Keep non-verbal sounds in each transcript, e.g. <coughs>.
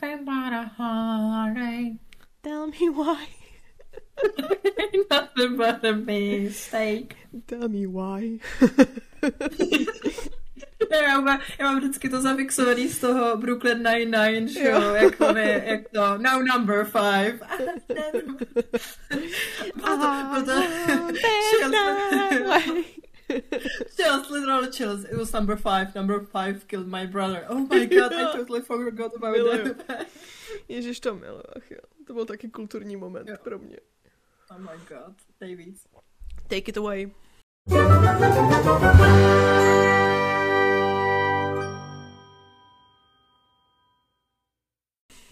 nothing but a heartache. Tell me why. <laughs> nothing but a mistake. Tell me why. Já mám, já mám vždycky to zafixovaný z toho Brooklyn Nine-Nine show, jo. jak, to je, jak to, no number five. <laughs> proto, proto, <laughs> Chills, literal chills. It was number five. Number five killed my brother. Oh my <laughs> god, I totally forgot about Miluju. that. <laughs> Ježiš, to miluji, ach jo. To byl taky kulturní moment jo. pro mě. Oh my god, Davies. Take it away.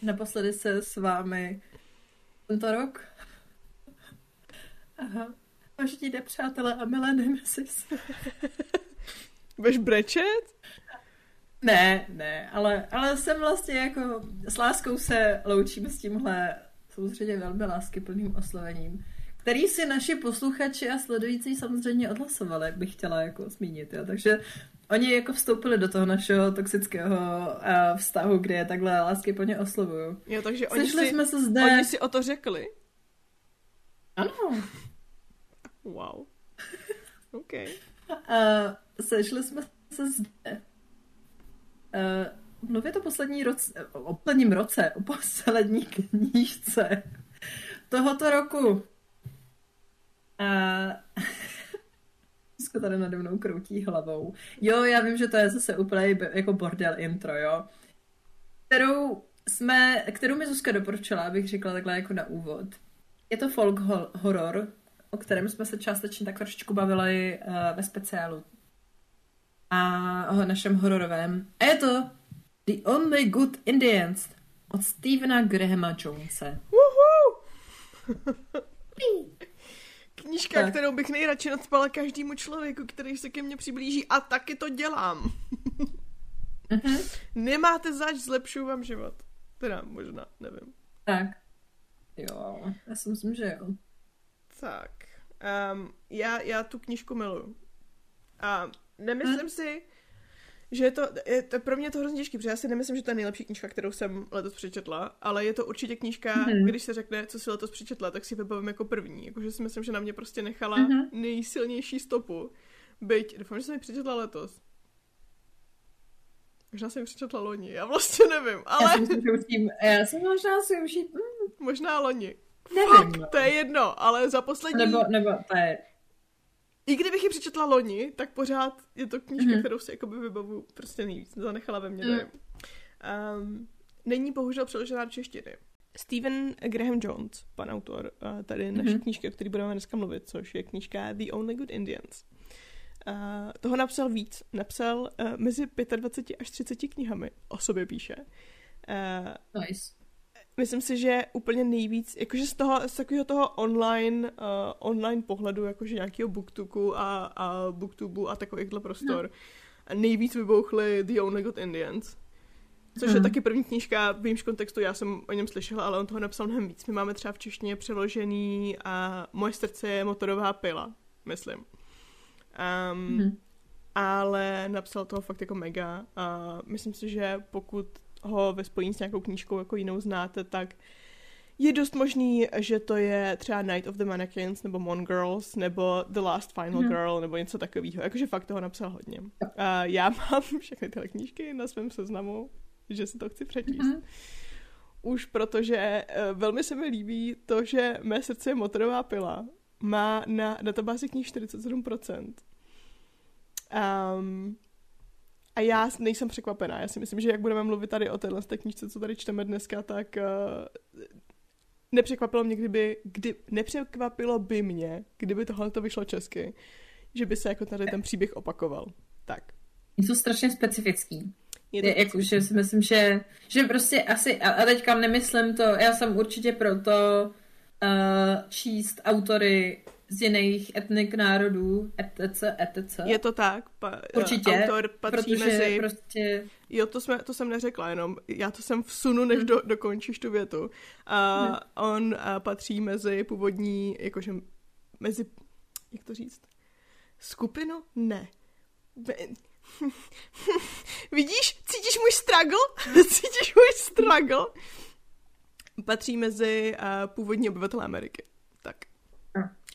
Naposledy se s vámi tento rok. Aha. Vážení nepřátelé a milé nemesis. <laughs> Budeš brečet? Ne, ne, ale, ale jsem vlastně jako s láskou se loučím s tímhle soustředě velmi láskyplným oslovením, který si naši posluchači a sledující samozřejmě odhlasovali, bych chtěla jako zmínit, jo. takže oni jako vstoupili do toho našeho toxického uh, vztahu, kde je takhle lásky plně oslovuju. Jo, takže oni si, jsme se zde... oni si o to řekli? Ano. Wow. <laughs> OK. Uh, sešli jsme se zde. Uh, mluvit o poslední roce, o posledním roce, o <laughs> poslední knížce tohoto roku. <laughs> Uh, Dneska tady nade mnou kroutí hlavou. Jo, já vím, že to je zase úplně jako bordel intro, jo. Kterou jsme, kterou mi Zuzka doporučila, abych řekla takhle jako na úvod. Je to folk horror, o kterém jsme se částečně tak trošičku bavili uh, ve speciálu a o našem hororovém. A je to The Only Good Indians od Stephena Grahama Jonese. <laughs> Knížka, tak. kterou bych nejradši nadspala každému člověku, který se ke mně přiblíží a taky to dělám. uh-huh. Nemáte zač, zlepšuju vám život. Teda možná, nevím. Tak. Jo, já si myslím, že jo. Tak. Um, já, já tu knížku miluju. A nemyslím hmm. si, že je to, je to, pro mě je to hrozně těžké, protože já si nemyslím, že to je nejlepší knížka, kterou jsem letos přečetla, ale je to určitě knížka, hmm. když se řekne, co si letos přečetla, tak si vybavím jako první. Jakože si myslím, že na mě prostě nechala hmm. nejsilnější stopu. Byť, doufám, že jsem ji přečetla letos. Možná jsem ji přečetla loni, já <laughs> vlastně nevím, ale... Já jsem, já jsem možná si už jí... Možná loni. Nevím. Fuck, no. to je jedno, ale za poslední... Nebo, nebo to je... I kdybych ji přečetla loni, tak pořád je to knížka, mm-hmm. kterou si jakoby vybavu prostě nejvíc. Zanechala ve mně mm. Um, není bohužel přeložená do češtiny. Stephen Graham Jones, pan autor, uh, tady mm-hmm. naší knížky, o které budeme dneska mluvit, což je knížka The Only Good Indians. Uh, toho napsal víc. Napsal uh, mezi 25 až 30 knihami. O sobě píše. Uh, nice myslím si, že úplně nejvíc, jakože z toho, z takového toho online, uh, online pohledu, jakože nějakého booktuku a, a booktubu a takovýchhle prostor, no. nejvíc vybouchly The Only Good Indians. Což hmm. je taky první knížka, v jejímž kontextu já jsem o něm slyšela, ale on toho napsal mnohem víc. My máme třeba v češtině přeložený a Moje srdce je motorová pila, myslím. Um, hmm. Ale napsal toho fakt jako mega a myslím si, že pokud ho ve spojení s nějakou knížkou jako jinou znáte, tak je dost možný, že to je třeba Night of the Mannequins, nebo Mon Girls, nebo The Last Final hmm. Girl, nebo něco takového. Jakože fakt toho napsal hodně. A já <laughs> mám všechny tyhle knížky na svém seznamu, že si to chci přečíst. Hmm. Už protože uh, velmi se mi líbí to, že mé srdce je motorová pila. Má na databázi knih 47%. Um, a já nejsem překvapená. Já si myslím, že jak budeme mluvit tady o téhle knižce, co tady čteme dneska, tak uh, nepřekvapilo mě, kdyby, kdy, nepřekvapilo by mě, kdyby tohle to vyšlo česky, že by se jako tady ten příběh opakoval. Tak. Je to strašně specifický. Je to jako, že si myslím, že, že prostě asi, a teďka nemyslím to, já jsem určitě pro to uh, číst autory z jiných etnik národů, etc., etc. Je to tak. Pa, Určitě, autor patří mezi... prostě... Jo, to, jsme, to jsem neřekla, jenom já to jsem vsunu, než hmm. do, dokončíš tu větu. A hmm. on a patří mezi původní, jakože mezi, jak to říct, skupinu? Ne. <laughs> Vidíš? Cítíš můj struggle? <laughs> Cítíš můj struggle? Patří mezi uh, původní obyvatele Ameriky.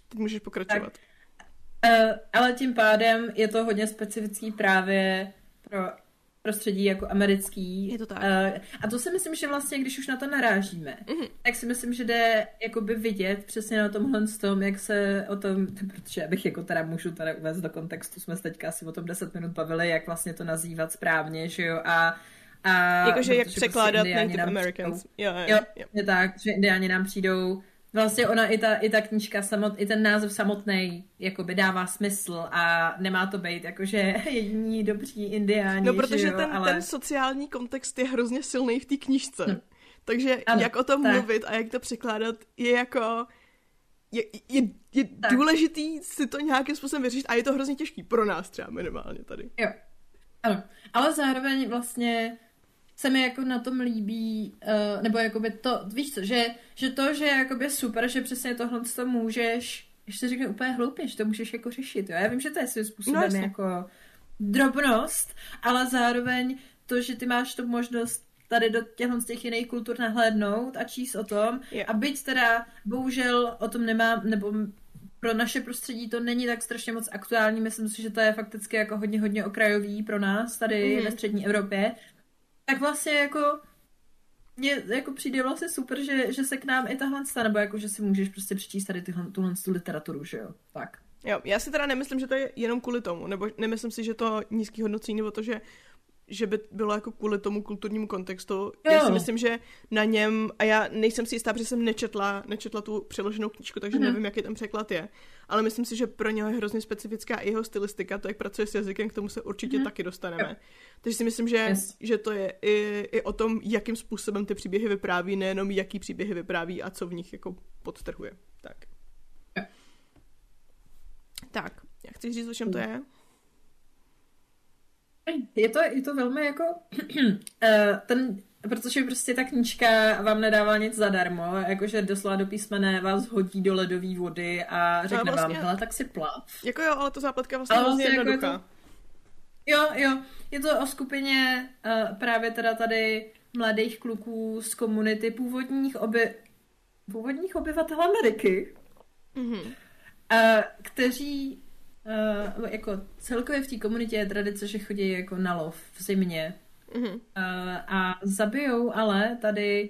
Tak. Teď můžeš pokračovat. Tak. Uh, ale tím pádem je to hodně specifický právě pro prostředí jako americký. Je to tak. Uh, a to si myslím, že vlastně, když už na to narážíme, mm-hmm. tak si myslím, že jde jakoby vidět přesně na tomhle tom, jak se o tom, <laughs> protože abych jako teda můžu teda uvést do kontextu, jsme se teďka asi o tom 10 minut bavili, jak vlastně to nazývat správně, že jo, a a Jakože jak prostě překládat prostě Native Americans. Jo, jo, jo. jo. Je tak, že indiáni nám přijdou Vlastně ona i ta, i ta knížka, samot, i ten název samotný jakoby dává smysl a nemá to být jakože <laughs> jediní dobří indiáni. No protože jo, ten, ale... ten sociální kontext je hrozně silný v té knížce. No. Takže ano, jak o tom tak. mluvit a jak to překládat je jako... Je, je, je důležitý si to nějakým způsobem vyřešit a je to hrozně těžký pro nás třeba minimálně tady. Jo. Ano. Ale zároveň vlastně se mi jako na tom líbí, uh, nebo jakoby to, víš co, že, že to, že jakoby super, že přesně tohle to můžeš, ještě řekne úplně hloupě, že to můžeš jako řešit, jo. Já vím, že to je svým způsobem no, jako drobnost, ale zároveň to, že ty máš tu možnost tady do těchto z těch jiných kultur nahlédnout a číst o tom. Yeah. A byť teda bohužel o tom nemám, nebo pro naše prostředí to není tak strašně moc aktuální, myslím si, že to je fakticky jako hodně, hodně okrajový pro nás tady mm. ve střední Evropě, tak vlastně jako mně jako přijde vlastně super, že, že se k nám i tahle stane, nebo jako, že si můžeš prostě přečíst tady tyhle, tuhle tu literaturu, že jo, tak. Jo, já si teda nemyslím, že to je jenom kvůli tomu, nebo nemyslím si, že to nízký hodnocení, nebo to, že že by bylo jako kvůli tomu kulturnímu kontextu. Jo. Já si myslím, že na něm, a já nejsem si jistá, protože jsem nečetla, nečetla tu přeloženou knížku, takže mm-hmm. nevím, jaký ten překlad je, ale myslím si, že pro něho je hrozně specifická i jeho stylistika, to, jak pracuje s jazykem, k tomu se určitě mm-hmm. taky dostaneme. Jo. Takže si myslím, že, yes. že to je i, i o tom, jakým způsobem ty příběhy vypráví, nejenom jaký příběhy vypráví a co v nich jako podtrhuje. Tak. Jo. Tak, já chci říct, o čem to je? Je to, je to velmi jako <clears throat> eh, ten, protože prostě ta knížka vám nedává nic zadarmo, jakože doslova do písmene vás hodí do ledové vody a řekne vlastně, vám, hele, tak si plav. Jako jo, ale to zápletka vlastně, vlastně jako jednoduchá. Jako jo, jo, je to o skupině uh, právě teda tady mladých kluků z komunity původních oby... původních obyvatel Ameriky, mm-hmm. uh, kteří uh, jako celkově v té komunitě je tradice, že chodí jako na lov v zimě. Mm-hmm. Uh, a zabijou ale tady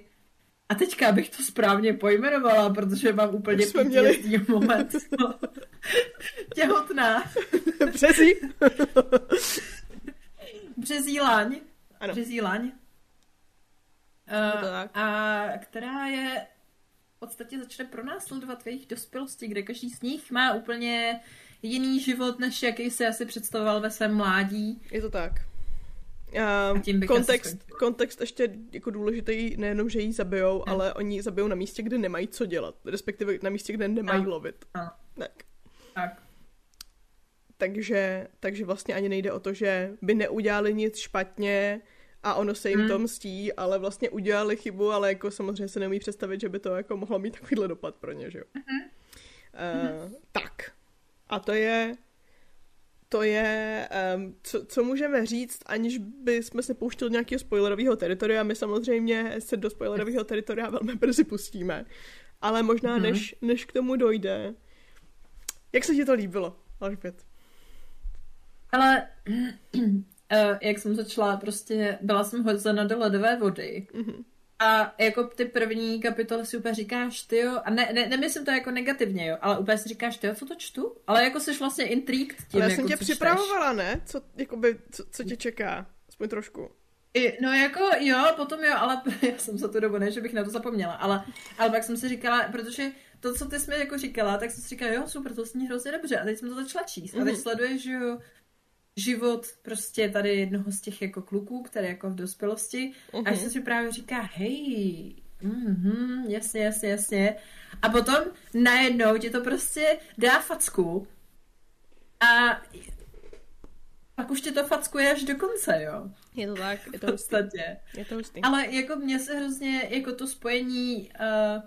a teďka bych to správně pojmenovala, protože mám úplně jsme měli moment. <laughs> Těhotná. <laughs> Březí. <laughs> Březí laň. Ano. Březí laň. Uh, a která je v podstatě začne pronásledovat v jejich dospělosti, kde každý z nich má úplně jiný život, než jaký si asi představoval ve svém mládí. Je to tak. Uh, tím kontext, kontext ještě jako důležitý, nejenom, že jí zabijou, ne. ale oni ji zabijou na místě, kde nemají co dělat, respektive na místě, kde nemají no. lovit. No. Tak. tak. Takže, takže vlastně ani nejde o to, že by neudělali nic špatně a ono se jim hmm. to mstí, ale vlastně udělali chybu, ale jako samozřejmě se neumí představit, že by to jako mohlo mít takovýhle dopad pro ně, že jo. Hmm. Uh, tak. A to je to je, um, co, co můžeme říct, aniž by jsme se pouštěli nějakého spoilerového teritoria. My samozřejmě se do spoilerového teritoria velmi brzy pustíme. Ale možná, mm-hmm. než, než k tomu dojde, jak se ti to líbilo, Alžbět? Ale uh, <clears throat> jak jsem začala, prostě byla jsem hozena do ledové vody. Mm-hmm. A jako ty první kapitoly si úplně říkáš, ty jo, a ne, ne, nemyslím to jako negativně, jo, ale úplně si říkáš, ty jo, co to čtu? Ale jako jsi vlastně intrigued tím, Ale já jsem jako, tě připravovala, ne? Co, jakoby, co, co tě čeká? Aspoň trošku. I, no jako jo, potom jo, ale <laughs> já jsem za tu dobu, ne, že bych na to zapomněla, ale, ale pak jsem si říkala, protože to, co ty jsi mi jako říkala, tak jsem si říkala, jo, super, to zní hrozně dobře. A teď jsem to začala číst. A teď mhm. sleduješ, že jo, život prostě tady jednoho z těch jako kluků, který jako v dospělosti uh-huh. a mhm. si právě říká, hej, mm-hmm, jasně, jasně, jasně. A potom najednou ti to prostě dá facku a pak už ti to fackuje až do konce, jo. Je to tak, je to <laughs> v podstatě. Je to hustý. Ale jako mně se hrozně, jako to spojení uh,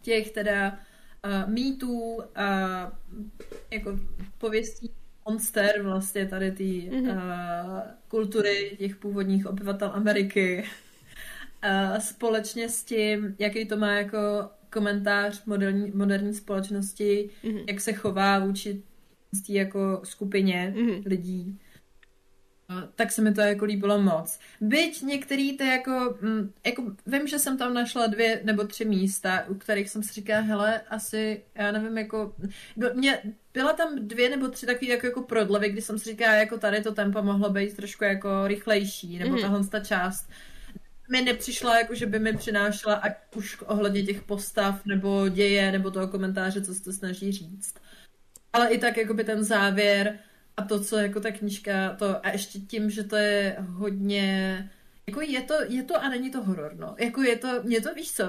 těch teda uh, mýtů a uh, jako pověstí monster vlastně tady té mm-hmm. uh, kultury těch původních obyvatel Ameriky. Uh, <laughs> společně s tím, jaký to má jako komentář moderní, moderní společnosti, mm-hmm. jak se chová vůči jako skupině mm-hmm. lidí tak se mi to jako líbilo moc. Byť některý to jako, mm, jako, vím, že jsem tam našla dvě nebo tři místa, u kterých jsem si říkala, hele, asi, já nevím, jako, mě, byla tam dvě nebo tři takové jako, jako prodlevy, kdy jsem si říkala, jako tady to tempo mohlo být trošku jako rychlejší, nebo mm. tahle ta část mi nepřišla, jako že by mi přinášela ať už ohledně těch postav, nebo děje, nebo toho komentáře, co se to snaží říct. Ale i tak, jako by ten závěr, a to, co jako ta knížka, to a ještě tím, že to je hodně, jako je to, je to a není to horor, no. Jako je to, mě to víš co,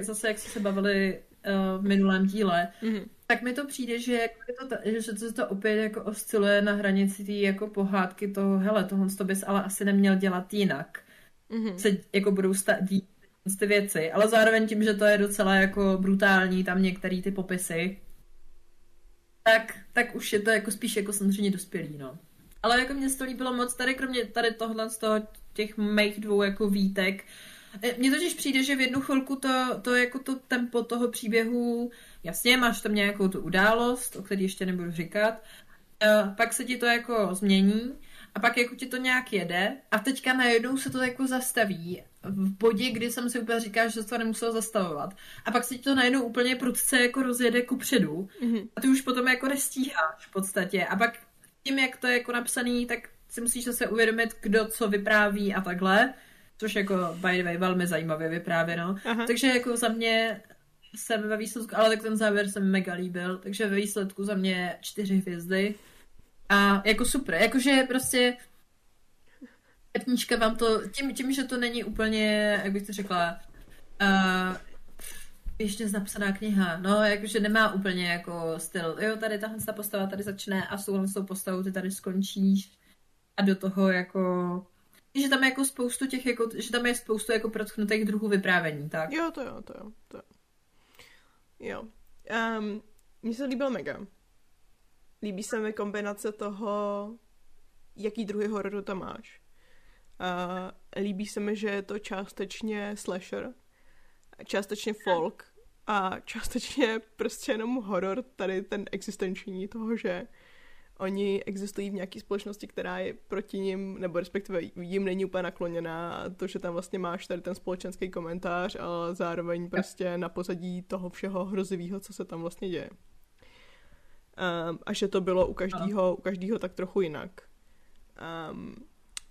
zase jak jsme se bavili uh, v minulém díle, mm-hmm. Tak mi to přijde, že, jako je to, že to, to opět jako osciluje na hranici té jako pohádky toho, hele, tohle to bys ale asi neměl dělat jinak. Mm-hmm. Se jako budou sta- dít ty věci, ale zároveň tím, že to je docela jako brutální, tam některé ty popisy, tak, tak už je to jako spíš jako samozřejmě dospělý, no. Ale jako mě se to líbilo moc, tady kromě tady tohle z toho, těch mých dvou jako výtek, mně totiž přijde, že v jednu chvilku to, to jako to tempo toho příběhu, jasně, máš tam nějakou tu událost, o které ještě nebudu říkat, e, pak se ti to jako změní a pak jako ti to nějak jede a teďka najednou se to jako zastaví v bodě, kdy jsem si úplně říkala, že to nemusel zastavovat. A pak se ti to najednou úplně prudce jako rozjede ku předu mm-hmm. a ty už potom jako nestíháš v podstatě. A pak tím, jak to je jako napsaný, tak si musíš zase uvědomit, kdo co vypráví a takhle. Což jako by the way velmi zajímavě vyprávěno. Aha. Takže jako za mě jsem ve výsledku, ale tak ten závěr se mi mega líbil, takže ve výsledku za mě čtyři hvězdy. A jako super, jakože prostě knížka vám to, tím, tím, že to není úplně, jak bych to řekla, uh, ještě napsaná kniha, no, jakože nemá úplně jako styl, jo, tady tahle ta postava tady začne a s touhle postavou ty tady skončíš a do toho jako, že tam je jako spoustu těch, jako, že tam je spoustu jako protchnutých druhů vyprávění, tak? Jo, to jo, to jo, to jo. Jo. Um, mně se líbil mega. Líbí se mi kombinace toho, jaký druhý hororu tam máš. Uh, líbí se mi, že je to částečně slasher, částečně folk a částečně <laughs> prostě jenom horor, tady ten existenční toho, že oni existují v nějaké společnosti, která je proti ním, nebo respektive jim není úplně nakloněná, to, že tam vlastně máš tady ten společenský komentář, ale zároveň prostě na pozadí toho všeho hrozivého, co se tam vlastně děje. Um, a že to bylo u každého, u každého tak trochu jinak. Um,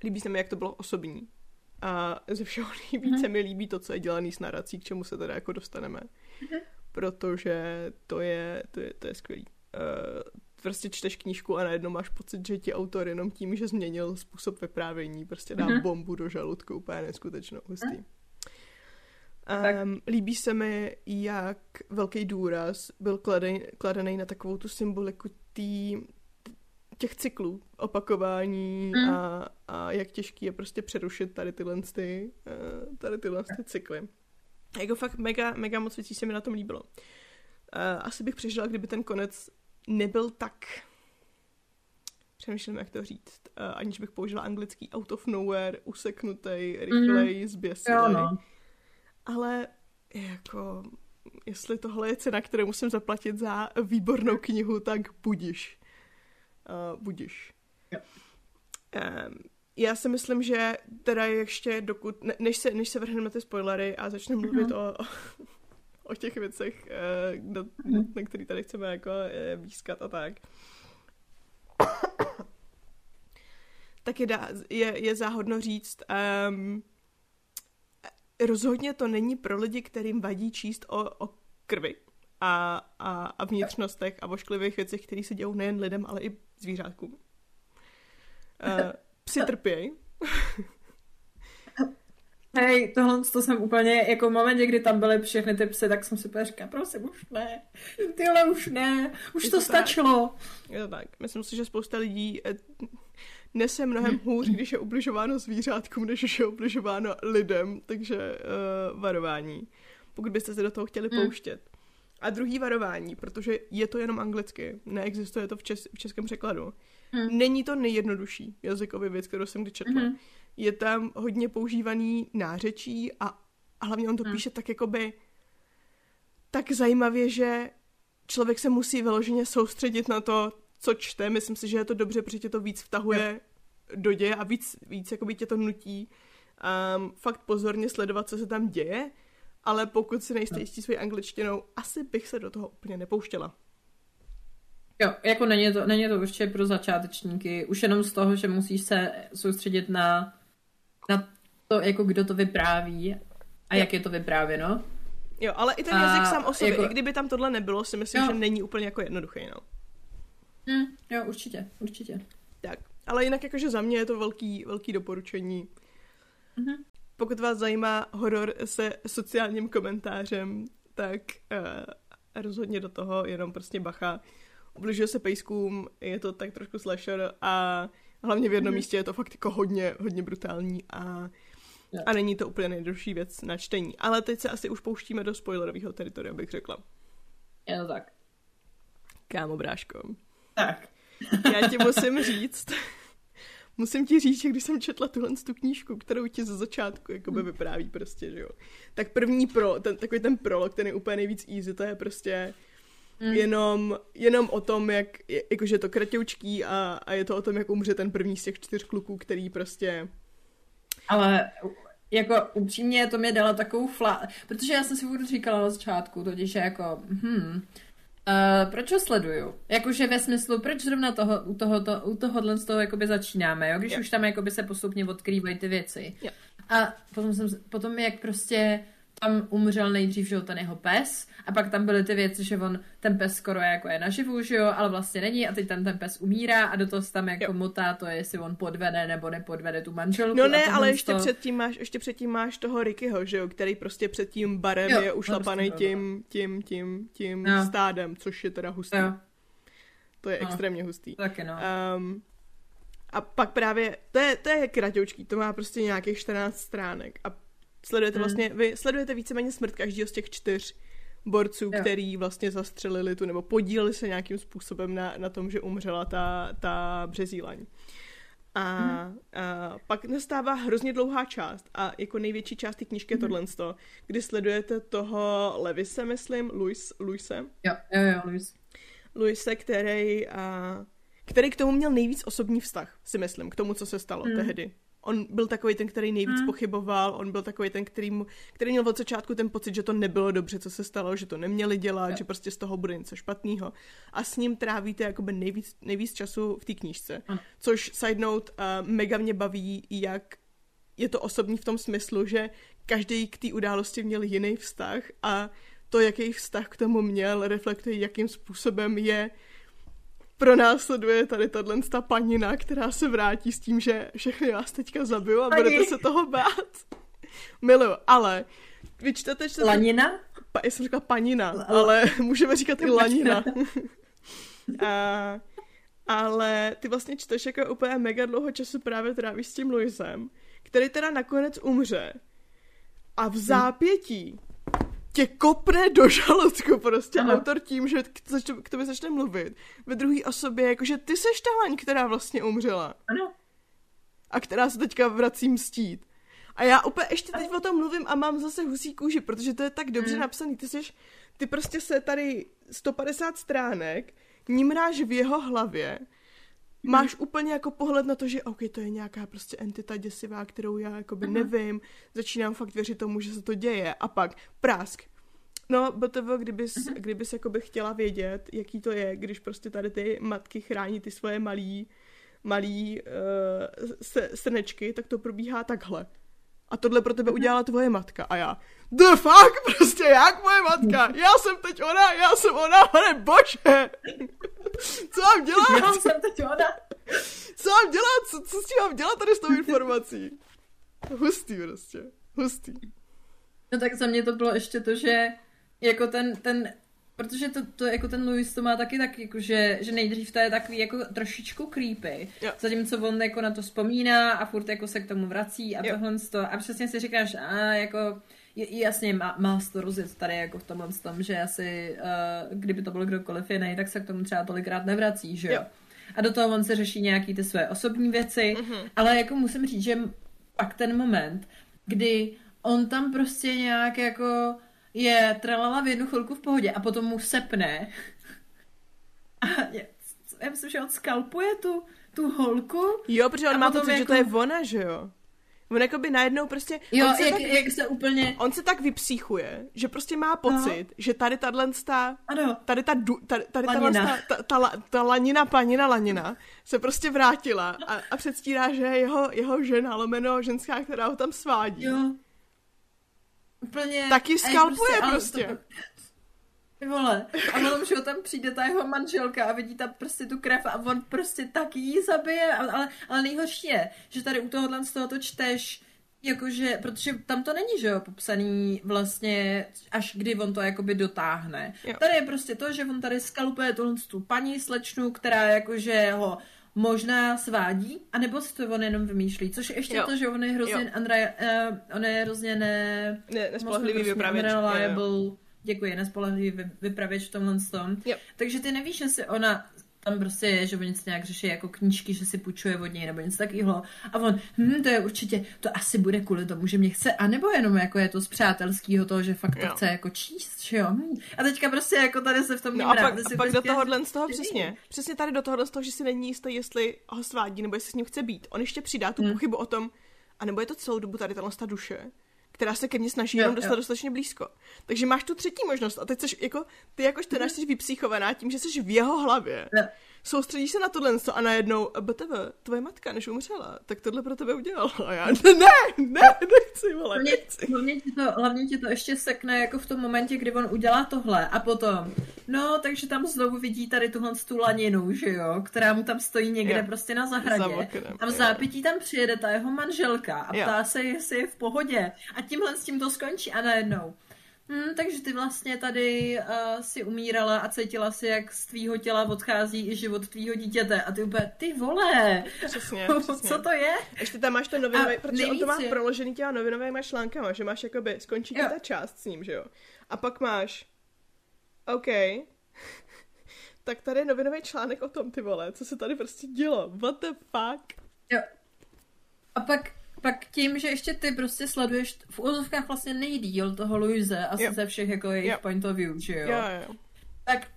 líbí se mi, jak to bylo osobní. A ze všeho nejvíce mm-hmm. mi líbí to, co je dělaný s narací, k čemu se teda jako dostaneme. Mm-hmm. Protože to je, to je, to je skvělý. Uh, prostě čteš knížku a najednou máš pocit, že ti autor jenom tím, že změnil způsob vyprávění, prostě dá mm-hmm. bombu do žaludku, úplně neskutečnou hustý. Mm-hmm. Um, líbí se mi, jak velký důraz byl kladený, kladený na takovou tu symboliku tý, těch cyklů, opakování mm. a, a jak těžký je prostě přerušit tady tyhle, ty, uh, tady tyhle ty cykly. Jako fakt mega, mega moc věcí se mi na tom líbilo. Uh, asi bych přežila, kdyby ten konec nebyl tak přemýšlím, jak to říct, uh, aniž bych použila anglický out of nowhere, useknutý, rychlej, mm. zběsilej. no. Ale jako, jestli tohle je cena, kterou musím zaplatit za výbornou knihu, tak budiš uh, budíš. Um, já si myslím, že teda ještě dokud, ne, než se, než se vrhneme ty spoilery a začneme mm-hmm. mluvit o, o, o těch věcech, na, mm-hmm. na který tady chceme jako výskat a tak, tak je, dá, je, je záhodno říct, um, rozhodně to není pro lidi, kterým vadí číst o, o krvi a, a, a vnitřnostech a vošklivých věcech, které se dějou nejen lidem, ale i zvířátkům. Uh, <laughs> psi trpěj. <laughs> Hej, tohle to jsem úplně, jako v momentě, kdy tam byly všechny ty psy, tak jsem si úplně říkala, prosím, už ne, tyhle už ne, už je to, to stačilo. Je to tak. Myslím si, že spousta lidí eh, nese mnohem hůř, když je ubližováno zvířátkům, než je ubližováno lidem, takže uh, varování. Pokud byste se do toho chtěli hmm. pouštět. A druhý varování, protože je to jenom anglicky, neexistuje to v, čes- v českém překladu. Hmm. Není to nejjednodušší jazykově věc, kterou jsem kdy četla. Hmm. Je tam hodně používaný nářečí a, a hlavně on to hmm. píše tak jakoby tak zajímavě, že člověk se musí vyloženě soustředit na to, co čte. Myslím si, že je to dobře, protože tě to víc vtahuje jo. do děje a víc, víc jakoby tě to nutí um, fakt pozorně sledovat, co se tam děje, ale pokud si nejste jistí svojí angličtinou, asi bych se do toho úplně nepouštěla. Jo, jako není to, není to určitě pro začátečníky, už jenom z toho, že musíš se soustředit na, na to, jako kdo to vypráví a jo. jak je to vyprávěno. Jo, ale i ten jazyk a sám o sobě, jako... i kdyby tam tohle nebylo, si myslím, jo. že není úplně jako jednoduchý, no. Mm, jo, určitě, určitě. Tak, ale jinak jakože za mě je to velký, velký doporučení. Mm-hmm. Pokud vás zajímá horor se sociálním komentářem, tak uh, rozhodně do toho jenom prostě bacha. Ubližuje se pejskům, je to tak trošku slasher a hlavně v jednom mm-hmm. místě je to fakt jako hodně, hodně brutální a, a není to úplně nejdelší věc na čtení. Ale teď se asi už pouštíme do spoilerového teritoria, bych řekla. Je to tak. Kámo, bráško. Tak. Já ti musím říct, <laughs> musím ti říct, že když jsem četla tuhle tu knížku, kterou ti ze začátku jakoby hmm. vypráví prostě, že jo. Tak první pro, ten, takový ten prolog, ten je úplně nejvíc easy, to je prostě mm. jenom, jenom o tom, jak, jakože je to kratoučký a, a je to o tom, jak umře ten první z těch čtyř kluků, který prostě... Ale jako upřímně to mě dalo takovou fla... Protože já jsem si vůbec říkala na začátku, totiž že jako, hm, Uh, proč ho sleduju? Jakože ve smyslu, proč zrovna toho, u, tohoto, u tohohle z toho jakoby začínáme, jo? když jo. už tam jakoby se postupně odkrývají ty věci. Jo. A potom, jsem, potom jak prostě tam umřel nejdřív, že jo, ten jeho pes a pak tam byly ty věci, že on, ten pes skoro je jako je naživu, že jo, ale vlastně není a teď tam ten pes umírá a do toho se tam jako jo. motá to, jestli on podvede nebo nepodvede tu manželku. No ne, ale ještě to... předtím máš, ještě předtím máš toho Rickyho, že jo, který prostě před tím barem jo, je ušlapaný prostě, tím, tím, tím, tím no. stádem, což je teda hustý. Jo. To je no. extrémně hustý. Taky no. Um, a pak právě, to je, to je kratoučký, to má prostě nějakých 14 stránek a Sledujete hmm. vlastně, vy sledujete víceméně smrt každého z těch čtyř borců, jo. který vlastně zastřelili tu, nebo podíleli se nějakým způsobem na, na tom, že umřela ta, ta březílaň. A, hmm. a pak nastává hrozně dlouhá část a jako největší část té knížky je hmm. tohle, kdy sledujete toho Levise, myslím, Luis, Luise. Jo, jo, jo, Luis. Luise, který, a, který k tomu měl nejvíc osobní vztah, si myslím, k tomu, co se stalo hmm. tehdy on byl takový ten, který nejvíc hmm. pochyboval, on byl takový ten, který, mu, který měl od začátku ten pocit, že to nebylo dobře, co se stalo, že to neměli dělat, jo. že prostě z toho bude něco špatného. A s ním trávíte jakoby nejvíc, nejvíc času v té knížce. Hmm. Což side note uh, mega mě baví, jak je to osobní v tom smyslu, že každý k té události měl jiný vztah a to, jaký vztah k tomu měl, reflektuje, jakým způsobem je pronásleduje tady tahle ta panina, která se vrátí s tím, že všechny vás teďka zabiju a Ani. budete se toho bát. Miluju, ale vy čtete, čtete... Lanina? Pa, já jsem říkala panina, L- ale <laughs> můžeme říkat i lanina. <laughs> <laughs> a, ale ty vlastně čteš jako úplně mega dlouho času právě trávíš s tím Luisem, který teda nakonec umře. A v zápětí tě kopne do žaludku prostě ano. autor tím, že k, k tobě začne mluvit. Ve druhé osobě, jakože ty seš ta laň, která vlastně umřela. Ano. A která se teďka vrací mstít. A já úplně ještě teď o tom mluvím a mám zase husí kůži, protože to je tak dobře mm. napsaný. Ty seš, ty prostě se tady 150 stránek nímráš v jeho hlavě, mm. máš úplně jako pohled na to, že OK, to je nějaká prostě entita děsivá, kterou já jakoby mm. nevím, začínám fakt věřit tomu, že se to děje a pak prásk. No, BTV, kdybys, mm. kdybys jakoby chtěla vědět, jaký to je, když prostě tady ty matky chrání ty svoje malý, malý uh, se, srnečky, tak to probíhá takhle. A tohle pro tebe udělala tvoje matka. A já, the fuck, <laughs> prostě jak moje matka? Já jsem teď ona, já jsem ona, pane bože! Co mám dělat? Já jsem teď ona. Co mám dělat? Co, co s tím mám dělat tady s tou informací? Hustý prostě. Hustý. No tak za mě to bylo ještě to, že jako ten, ten protože to, to jako ten Louis to má taky tak, jako, že, že nejdřív to je takový jako trošičku creepy, jo. zatímco on jako na to vzpomíná a furt jako se k tomu vrací a jo. tohle to, a přesně si říkáš, a jako jasně, má, má to rozjet tady jako v tomhle tom, že asi, uh, kdyby to byl kdokoliv jiný, tak se k tomu třeba tolikrát nevrací, že jo? jo. a do toho on se řeší nějaký ty své osobní věci, mm-hmm. ale jako musím říct, že pak ten moment, kdy on tam prostě nějak jako je tralala v jednu chvilku v pohodě a potom mu sepne a je, já myslím, že on skalpuje tu, tu holku. Jo, protože on má pocit, jako... že to je ona, že jo? On jako by najednou prostě... Jo, on se jak, tak, jak se úplně... On se tak vypsíchuje, že prostě má pocit, no. že tady tahle ta... Ano. Tady ta... Tady, tady ta, ta, ta, ta, ta lanina, panina, lanina se prostě vrátila a, a předstírá, že je jeho, jeho žena, lomeno ženská, která ho tam svádí. Jo. Úplně... Taky skalpuje prostě. prostě. Vole. A potom, že tam přijde ta jeho manželka a vidí tam prostě tu krev a on prostě taky ji zabije, ale, ale nejhorší je, že tady u tohohle z toho to čteš, jakože, protože tam to není, že jo, popsaný vlastně, až kdy on to jakoby dotáhne. Jo. Tady je prostě to, že on tady skalpuje tuhle tu paní slečnu, která jakože ho možná svádí, anebo si to on jenom vymýšlí, což je ještě jo. to, že on je hrozně, Andra, uh, on je hrozně ne... ne nespolehlivý vypravěč. Děkuji, nespolehlivý vypravěč v tomhle tom. Yep. Takže ty nevíš, jestli ona tam prostě je, že oni něco nějak řeší jako knížky, že si půjčuje od něj nebo něco takového. A on, hm, to je určitě, to asi bude kvůli tomu, že mě chce, anebo jenom jako je to z přátelského toho, že fakt to jo. chce jako číst, že jo. Hm. A teďka prostě jako tady se v tom no a pak, a pak do tohohle z toho přesně, přesně tady do tohohle z toho, že si není jistý, jestli ho svádí nebo jestli s ním chce být. On ještě přidá tu hmm. pochybu o tom, a nebo je to celou dobu tady ta duše, která se ke mně snaží jenom dostat dostatečně blízko. Takže máš tu třetí možnost a teď jsi jako, ty jakož ty jsi vypsíchovaná tím, že jsi v jeho hlavě. Soustředíš se na tohle a najednou, BTV, tvoje matka, než umřela, tak tohle pro tebe udělala. A já, ne, ne, nechci, vole, hlavně, nechci. Hlavně ti, to, hlavně ti to ještě sekne jako v tom momentě, kdy on udělá tohle a potom, no, takže tam znovu vidí tady tuhle tu laninu, že jo, která mu tam stojí někde jo. prostě na zahradě. a v zápětí tam přijede ta jeho manželka a ptá jo. se, jestli je v pohodě. A tímhle s tím to skončí a najednou. Hmm, takže ty vlastně tady uh, si umírala a cítila si, jak z tvýho těla odchází i život tvýho dítěte. A ty úplně, ty vole! Přesně, <laughs> přesně. Co to je? Ještě tam máš to novinové, protože on to má je... proložený těma novinovými článkama, že máš jakoby, skončí ta část s ním, že jo? A pak máš, OK, <laughs> tak tady je novinový článek o tom, ty vole, co se tady prostě dělo, what the fuck? Jo. A pak pak tím, že ještě ty prostě sleduješ v úzovkách vlastně nejdíl toho Luise asi yep. ze všech jako jejich yep. point of view, že jo? Jo, jo. Tak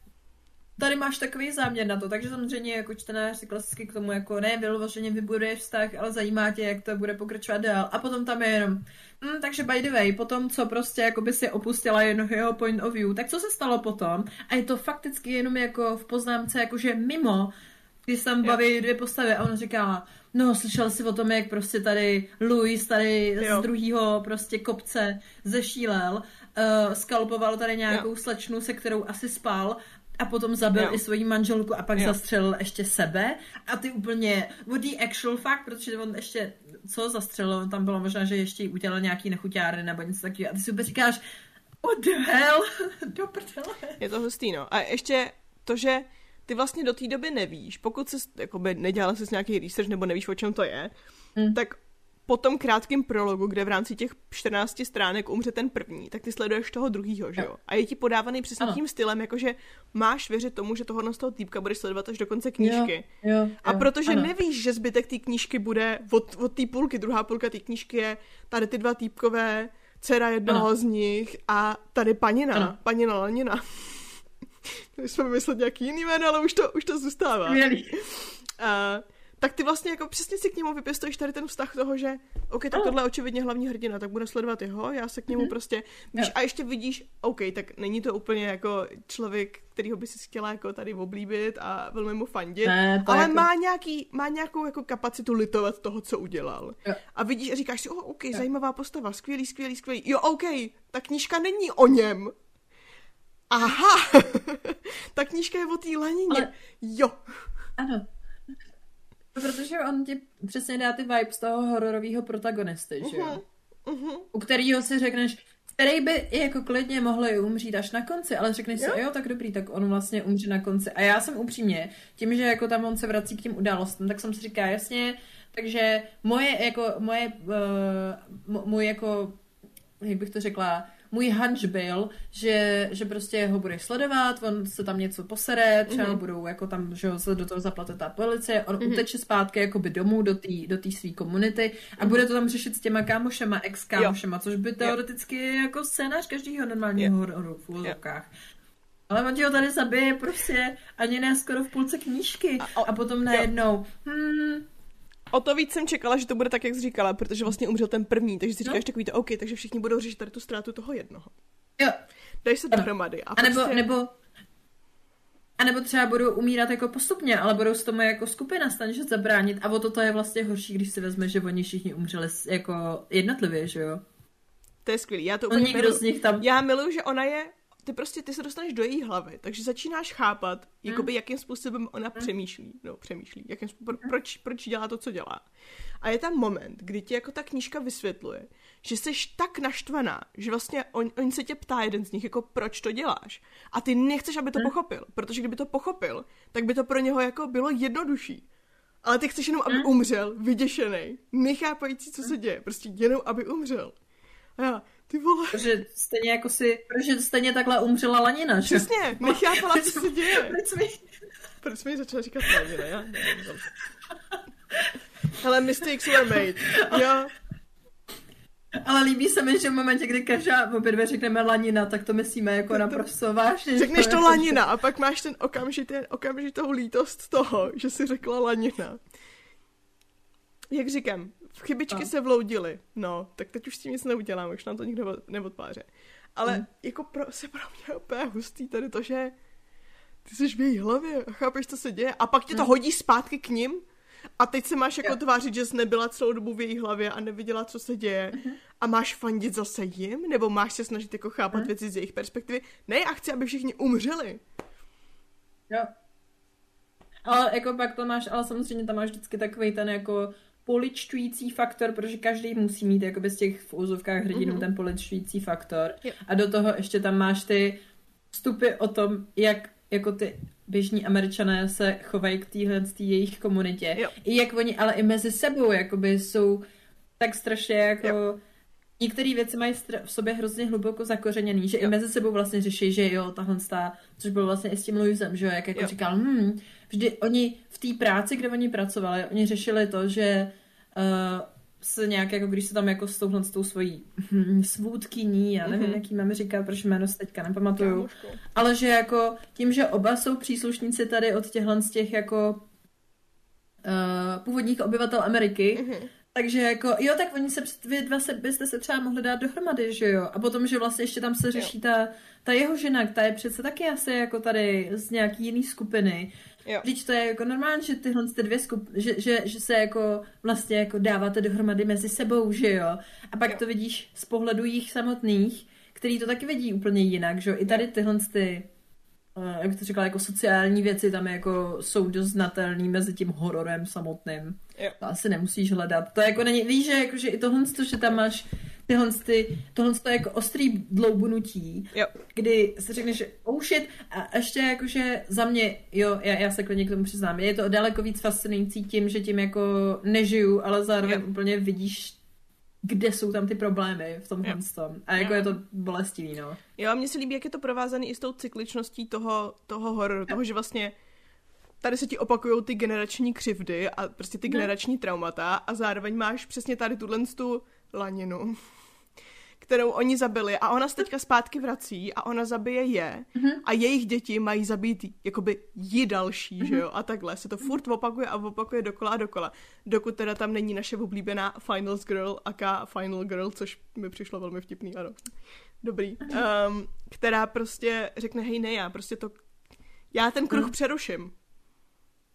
tady máš takový záměr na to, takže samozřejmě jako čtenář si klasicky k tomu jako ne vyloženě vybuduješ vztah, ale zajímá tě, jak to bude pokračovat dál. A potom tam je jenom, hm, takže by the way, potom co prostě jako by si opustila jen jeho point of view, tak co se stalo potom? A je to fakticky jenom jako v poznámce, jakože mimo, když tam baví dvě postavy a on říká, No, slyšel jsi o tom, jak prostě tady Louis tady jo. z druhého prostě kopce zešílel, uh, skalpoval tady nějakou jo. slečnu, se kterou asi spal a potom zabil jo. i svoji manželku a pak jo. zastřelil ještě sebe a ty úplně, what the actual fact, protože on ještě, co zastřelil, tam bylo možná, že ještě udělal nějaký nechuťárny nebo něco takového a ty si úplně říkáš, what the hell, <laughs> do prdele. Je to hustý, no. A ještě to, že ty vlastně do té doby nevíš, pokud jsi jakoby, nedělala jsi nějaký research nebo nevíš, o čem to je, mm. tak po tom krátkém prologu, kde v rámci těch 14 stránek umře ten první, tak ty sleduješ toho druhýho, že jo? A je ti podávaný přesně ano. tím stylem, jakože máš věřit tomu, že tohohle z toho týpka budeš sledovat až do konce knížky. Jo, jo, a protože ano. nevíš, že zbytek té knížky bude od, od té půlky, druhá půlka té knížky je tady ty dva týpkové, dcera jednoho ano. z nich a tady panina, ano. panina Lanina. <laughs> My jsme vymysleli nějaký jiný jméno, ale už to, už to zůstává. Skvělý. Uh, tak ty vlastně jako přesně si k němu vypěstuješ tady ten vztah toho, že OK, tak tohle je očividně hlavní hrdina, tak bude sledovat jeho, já se k němu mm-hmm. prostě, víš, a ještě vidíš, OK, tak není to úplně jako člověk, kterýho by si chtěla jako tady oblíbit a velmi mu fandit, ne, ale jako... má, nějaký, má nějakou jako kapacitu litovat toho, co udělal. Jo. A vidíš a říkáš si, oh, OK, jo. zajímavá postava, skvělý, skvělý, skvělý. Jo, OK, ta knížka není o něm, Aha, <laughs> ta knížka je o té lanině. Ale... Jo. Ano. Protože on ti přesně dá ty vibes toho hororového protagonisty, že jo? Uh-huh. Uh-huh. U kterého si řekneš, který by jako klidně mohl i umřít až na konci, ale řekneš jo? si, jo, tak dobrý, tak on vlastně umře na konci. A já jsem upřímně, tím, že jako tam on se vrací k těm událostem, tak jsem si říká, jasně, takže moje, jako, moje, uh, můj jako jak bych to řekla, můj hunch byl, že, že prostě ho budeš sledovat, on se tam něco posere, třeba mm-hmm. budou jako tam, že ho se do toho zaplate ta policie, on mm-hmm. uteče zpátky jakoby domů do té do své komunity a mm-hmm. bude to tam řešit s těma kámošema, ex-kámošema, což by teoreticky je jako scénář každého normálního hororu v úzovkách. Ale on ti ho tady zabije prostě ani ne skoro v půlce knížky a, a potom najednou, hmm, O to víc jsem čekala, že to bude tak, jak jsi říkala, protože vlastně umřel ten první, takže si říkáš no. takový to OK, takže všichni budou řešit tady tu ztrátu toho jednoho. Jo. Dají se dohromady. A, a nebo, prostě... nebo, a nebo třeba budou umírat jako postupně, ale budou s tomu jako skupina snažit zabránit a o to je vlastně horší, když si vezme, že oni všichni umřeli jako jednotlivě, že jo? To je skvělý, já to úplně nikdo z nich tam... Já miluju, že ona je ty prostě, ty se dostaneš do její hlavy, takže začínáš chápat, jakoby, hmm. jakým způsobem ona hmm. přemýšlí, no, přemýšlí, jakým způsobem, hmm. proč, proč dělá to, co dělá. A je tam moment, kdy ti jako ta knížka vysvětluje, že jsi tak naštvaná, že vlastně on, on se tě ptá jeden z nich, jako proč to děláš. A ty nechceš, aby to pochopil, protože kdyby to pochopil, tak by to pro něho jako bylo jednodušší. Ale ty chceš jenom, aby umřel, vyděšený, nechápající, co se děje, prostě jenom, aby umřel. A já, ty vole. Protože stejně jako si, protože stejně takhle umřela Lanina, že? Přesně, nechápala, co se děje. Proč jsme, proč jí začala říkat Lanina, já Hele, mistakes were made. Jo. Ale líbí se mi, že v momentě, kdy každá obě dvě řekneme lanina, tak to myslíme jako to, naprosto vážně. Řekneš to, to lanina a pak máš ten okamžitý, okamžitou lítost toho, že si řekla lanina. Jak říkám, chybičky no. se vloudily, no, tak teď už s tím nic neudělám, už nám to nikdo neodpáře. Ale mm. jako pro, se pro mě úplně hustý tady to, že ty jsi v její hlavě a chápeš, co se děje a pak tě to mm. hodí zpátky k ním a teď se máš jako jo. tvářit, že jsi nebyla celou dobu v její hlavě a neviděla, co se děje mm-hmm. a máš fandit zase jim, nebo máš se snažit jako chápat mm. věci z jejich perspektivy. Ne, a chci, aby všichni umřeli. Jo. Ale jako pak to máš, ale samozřejmě tam máš vždycky takový ten jako poličtující faktor, protože každý musí mít jakoby z těch v úzovkách hrdinů mm-hmm. ten poličtující faktor. Jo. A do toho ještě tam máš ty vstupy o tom, jak jako ty běžní američané se chovají k téhle jejich komunitě. Jo. I jak oni, ale i mezi sebou, jakoby jsou tak strašně jako... Jo. Některé věci mají v sobě hrozně hluboko zakořeněný, že jo. i mezi sebou vlastně řeší, že jo, tahle stá, což bylo vlastně i s tím Louisem, že jo, jak jako jo. říkal, hm, vždy oni v té práci, kde oni pracovali, oni řešili to, že uh, se nějak, jako když se tam jako s touhle s tou svojí <laughs> svůdkyní, já nevím, mm-hmm. jaký máme říkat, proč jméno se teďka nepamatuju, ale že jako tím, že oba jsou příslušníci tady od těchhle z těch jako uh, původních obyvatel Ameriky, mm-hmm. Takže jako, jo, tak oni se, vy dva se, byste se třeba mohli dát dohromady, že jo? A potom, že vlastně ještě tam se řeší ta, ta jeho žena, ta je přece taky asi jako tady z nějaký jiný skupiny. Jo. Vždyť to je jako normální, že tyhle ty dvě skup, že, že, že, se jako vlastně jako dáváte dohromady mezi sebou, že jo? A pak jo. to vidíš z pohledu jich samotných, který to taky vidí úplně jinak, že jo? I tady tyhle ty Uh, jak to říkala, jako sociální věci tam jako jsou dost znatelný mezi tím hororem samotným. Jo. To asi nemusíš hledat. To jako není, víš, že, jako, že i tohle, že tam máš tyhle, ty, tohle to jako ostrý dloubnutí, jo. kdy si řekneš, oh shit, a ještě jakože za mě, jo, já, já se klidně k tomu přiznám, je to daleko víc fascinující tím, že tím jako nežiju, ale zároveň jo. úplně vidíš kde jsou tam ty problémy v tom tom. A jako jo. je to bolestivý, no. Jo, a mně se líbí, jak je to provázané i s tou cykličností toho, toho hororu, toho, že vlastně tady se ti opakují ty generační křivdy a prostě ty no. generační traumata a zároveň máš přesně tady tuhle tu laninu, kterou oni zabili a ona se teďka zpátky vrací a ona zabije je mm-hmm. a jejich děti mají zabít jakoby ji další, mm-hmm. že jo, a takhle se to furt opakuje a opakuje dokola a dokola, dokud teda tam není naše oblíbená Finals Girl, aka Final Girl, což mi přišlo velmi vtipný, ano. Dobrý. Um, která prostě řekne, hej ne, já prostě to, já ten kruh mm. přeruším.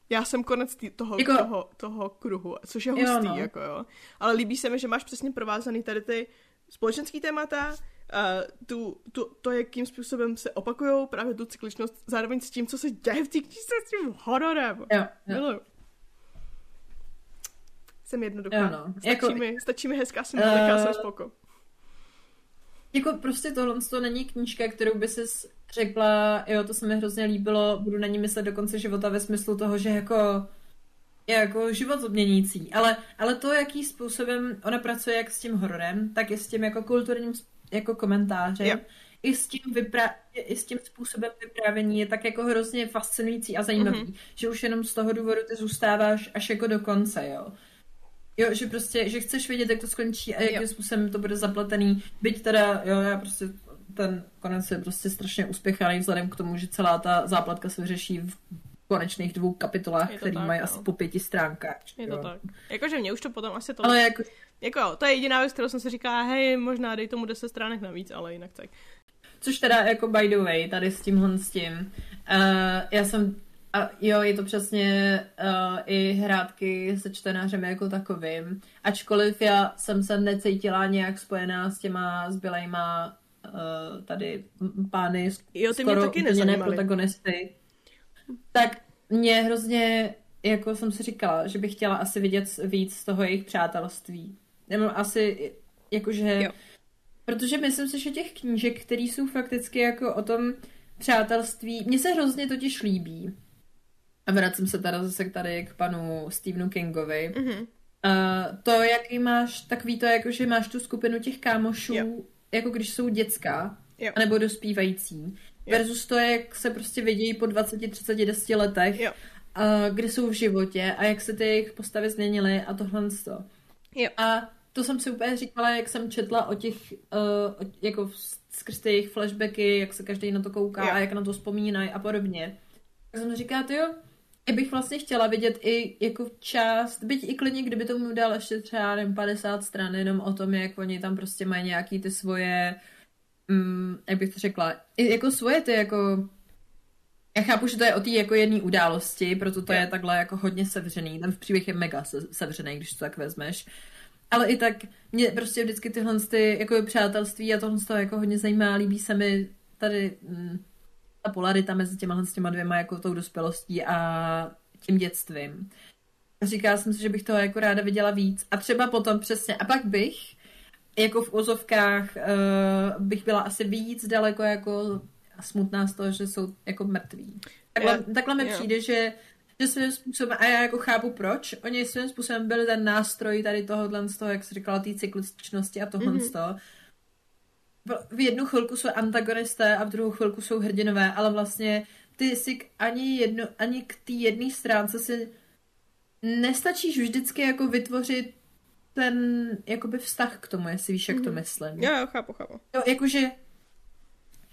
Já jsem konec tý, toho, jako... toho, toho kruhu, což je hustý, jo, no. jako jo. Ale líbí se mi, že máš přesně provázaný tady ty společenský témata, uh, tu, tu, to, jakým způsobem se opakují právě tu cykličnost, zároveň s tím, co se děje v té knižce s tím hororem. Jo, jo. Jsem jednoduchá. Jo, no. stačí, jako, mi, stačí mi hezká symbolika, uh, jsem spoko. Jako prostě tohle to není knížka, kterou by si řekla, jo, to se mi hrozně líbilo, budu na ní myslet do konce života ve smyslu toho, že jako je jako život obměnící, ale, ale to, jakým způsobem ona pracuje jak s tím hororem, tak i s tím jako kulturním jako komentáře. Jo. I s, tím vypra- I s tím způsobem vyprávění je tak jako hrozně fascinující a zajímavý, Mhm. že už jenom z toho důvodu ty zůstáváš až jako do konce, jo. Jo, že prostě, že chceš vědět, jak to skončí a jakým Jo. způsobem to bude zapletený. Byť teda, jo, já prostě ten konec je prostě strašně uspěchaný vzhledem k tomu, že celá ta zápletka se vyřeší v konečných dvou kapitolách, tak, mají no. asi po pěti stránkách. Je to jo. tak. Jakože mě už to potom asi to... Ale jako, Jako jo, to je jediná věc, kterou jsem si říkala, hej, možná dej tomu 10 stránek navíc, ale jinak tak. což teda jako by the way, tady s tímhle s tím. Uh, já jsem, a jo, je to přesně uh, i hrátky se čtenářem jako takovým. Ačkoliv já jsem se necítila nějak spojená s těma zbylejma uh, tady pány, Jo, ty mě skoro taky úplně nezajímaly. protagonisty. Tak mě hrozně, jako jsem si říkala, že bych chtěla asi vidět víc z toho jejich přátelství. Nebo asi, jakože, Jo. protože myslím si, že těch knížek, které jsou fakticky jako o tom přátelství, mně se hrozně totiž líbí. A vracím se teda zase tady k panu Stephenu Kingovi. Mhm. Uh, to, jaký máš, takový to, jako že máš tu skupinu těch kámošů, Jo. jako když jsou děcka, Jo. anebo dospívající. Versus to, jak se prostě vidějí po 20, 30, 10 letech, Jo. a kde jsou v životě a jak se ty jejich postavy změnily a tohle to. Jo. A to jsem si úplně říkala, jak jsem četla o těch, uh, jako skrz ty jejich flashbacky, jak se každý na to kouká Jo. a jak na to vzpomínají a podobně. Tak jsem říkala, jo, já bych vlastně chtěla vidět i jako část, byť i klidně, kdyby tomu dal ještě třeba nevím, 50 stran, jenom o tom, jak oni tam prostě mají nějaký ty svoje, mm, jak bych to řekla, i jako svoje ty jako já chápu, že to je o té jako jedné události, proto to Jo. je takhle jako hodně sevřený. Ten příběh je mega se- sevřený, když to tak vezmeš. Ale i tak mě prostě vždycky tyhle ty jako přátelství a tohle to jako hodně zajímá. Líbí se mi tady mm, ta polarita mezi těma těma dvěma jako tou dospělostí a tím dětstvím. Říkala jsem si, že bych toho jako ráda viděla víc. A třeba potom přesně, a pak bych jako v úzovkách uh, bych byla asi víc daleko jako smutná z toho, že jsou jako mrtví. Takhle, Já- takhle mi jo. přijde, že, že svým způsobem, a já jako chápu proč, oni svým způsobem byli ten nástroj tady tohohle z toho, jak jsi říkala, té cykličnosti a tohle Mhm. z toho. V- V jednu chvilku jsou antagonisté a v druhou chvilku jsou hrdinové, ale vlastně ty si k ani, jedno, ani k té jedné stránce si nestačíš vždycky jako vytvořit ten jakoby vztah k tomu, jestli víš, jak to Mhm. myslím. Jo, jo, chápu, chápu. Jo, jakože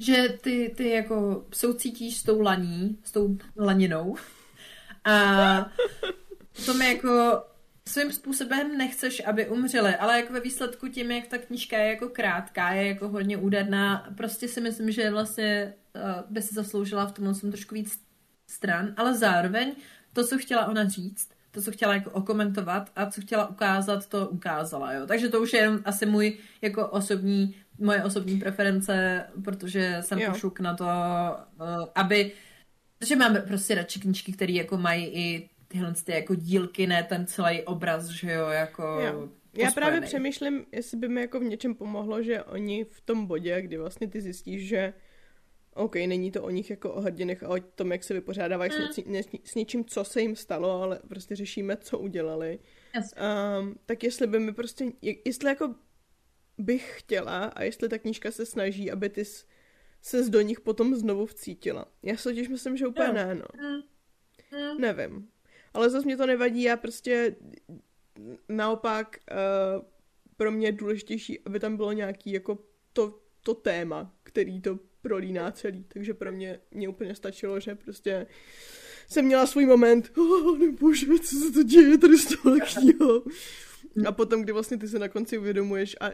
že ty, ty jako soucítíš s tou laní, s tou laninou a <laughs> to mi jako svým způsobem nechceš, aby umřeli, ale jako ve výsledku tím, jak ta knížka je jako krátká, je jako hodně úderná, prostě si myslím, že vlastně uh, by si zasloužila v tomhle jsem trošku víc stran, ale zároveň to, co chtěla ona říct, to, co chtěla jako okomentovat a co chtěla ukázat, to ukázala, jo. Takže to už je jenom asi můj jako osobní, moje osobní preference, protože jsem Jo. pošuk na to, uh, aby, protože mám prostě radši knížky, které jako mají i tyhle ty jako dílky, ne ten celý obraz, že jo, jako Jo. Já právě pospojený. přemýšlím, jestli by mi jako v něčem pomohlo, že oni v tom bodě, kdy vlastně ty zjistíš, že OK, není to o nich jako o hrdinech a o tom, jak se vypořádávají s, Mm. něčí, ne, s něčím, co se jim stalo, ale prostě řešíme, co udělali. Jasně. Um, tak jestli by mi prostě, je- jestli jako bych chtěla a jestli ta knížka se snaží, aby ty s- ses do nich potom znovu vcítila. Já si totiž myslím, že úplně Jo. ne, no. Mm. Mm. Nevím. Ale zase mě to nevadí, já prostě naopak uh, pro mě je důležitější, aby tam bylo nějaký jako to, to téma, který to prolíná celý. Takže pro mě, mě úplně stačilo, že prostě jsem měla svůj moment, oh, nebože, co se to děje tady s tohle knihou. A potom, kdy vlastně ty se na konci uvědomuješ a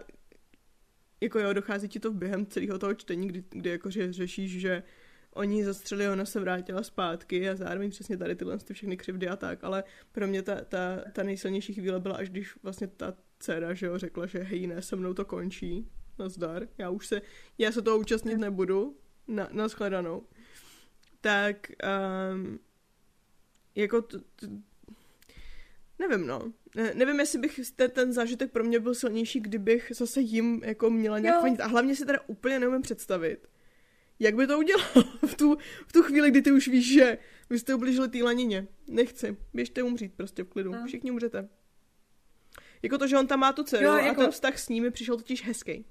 jako jo, dochází ti to během celého toho čtení, kdy, kdy jako že řešíš, že oni zastřelili, ona se vrátila zpátky a zároveň přesně tady tyhle ty všechny křivdy a tak, ale pro mě ta, ta, ta nejsilnější chvíle byla, až když vlastně ta dcera, že jo, řekla, že hej, ne, se mnou to končí, nazdar, já už se, já se toho účastnit nebudu, na, na shledanou. Tak, um, jako t, t, nevím, no. Ne, nevím, jestli bych ten, ten zážitek pro mě byl silnější, kdybych zase jim jako měla nějak fanit. A hlavně si teda úplně neumím představit, jak by to udělal <laughs> v tu, v tu chvíli, kdy ty už víš, že vy jste ubližili té lanině. Nechci, běžte umřít prostě v klidu. No. Všichni umřete. Jako to, že on tam má tu dceru Jo, a jako- ten vztah s ním mi přišel totiž hezký.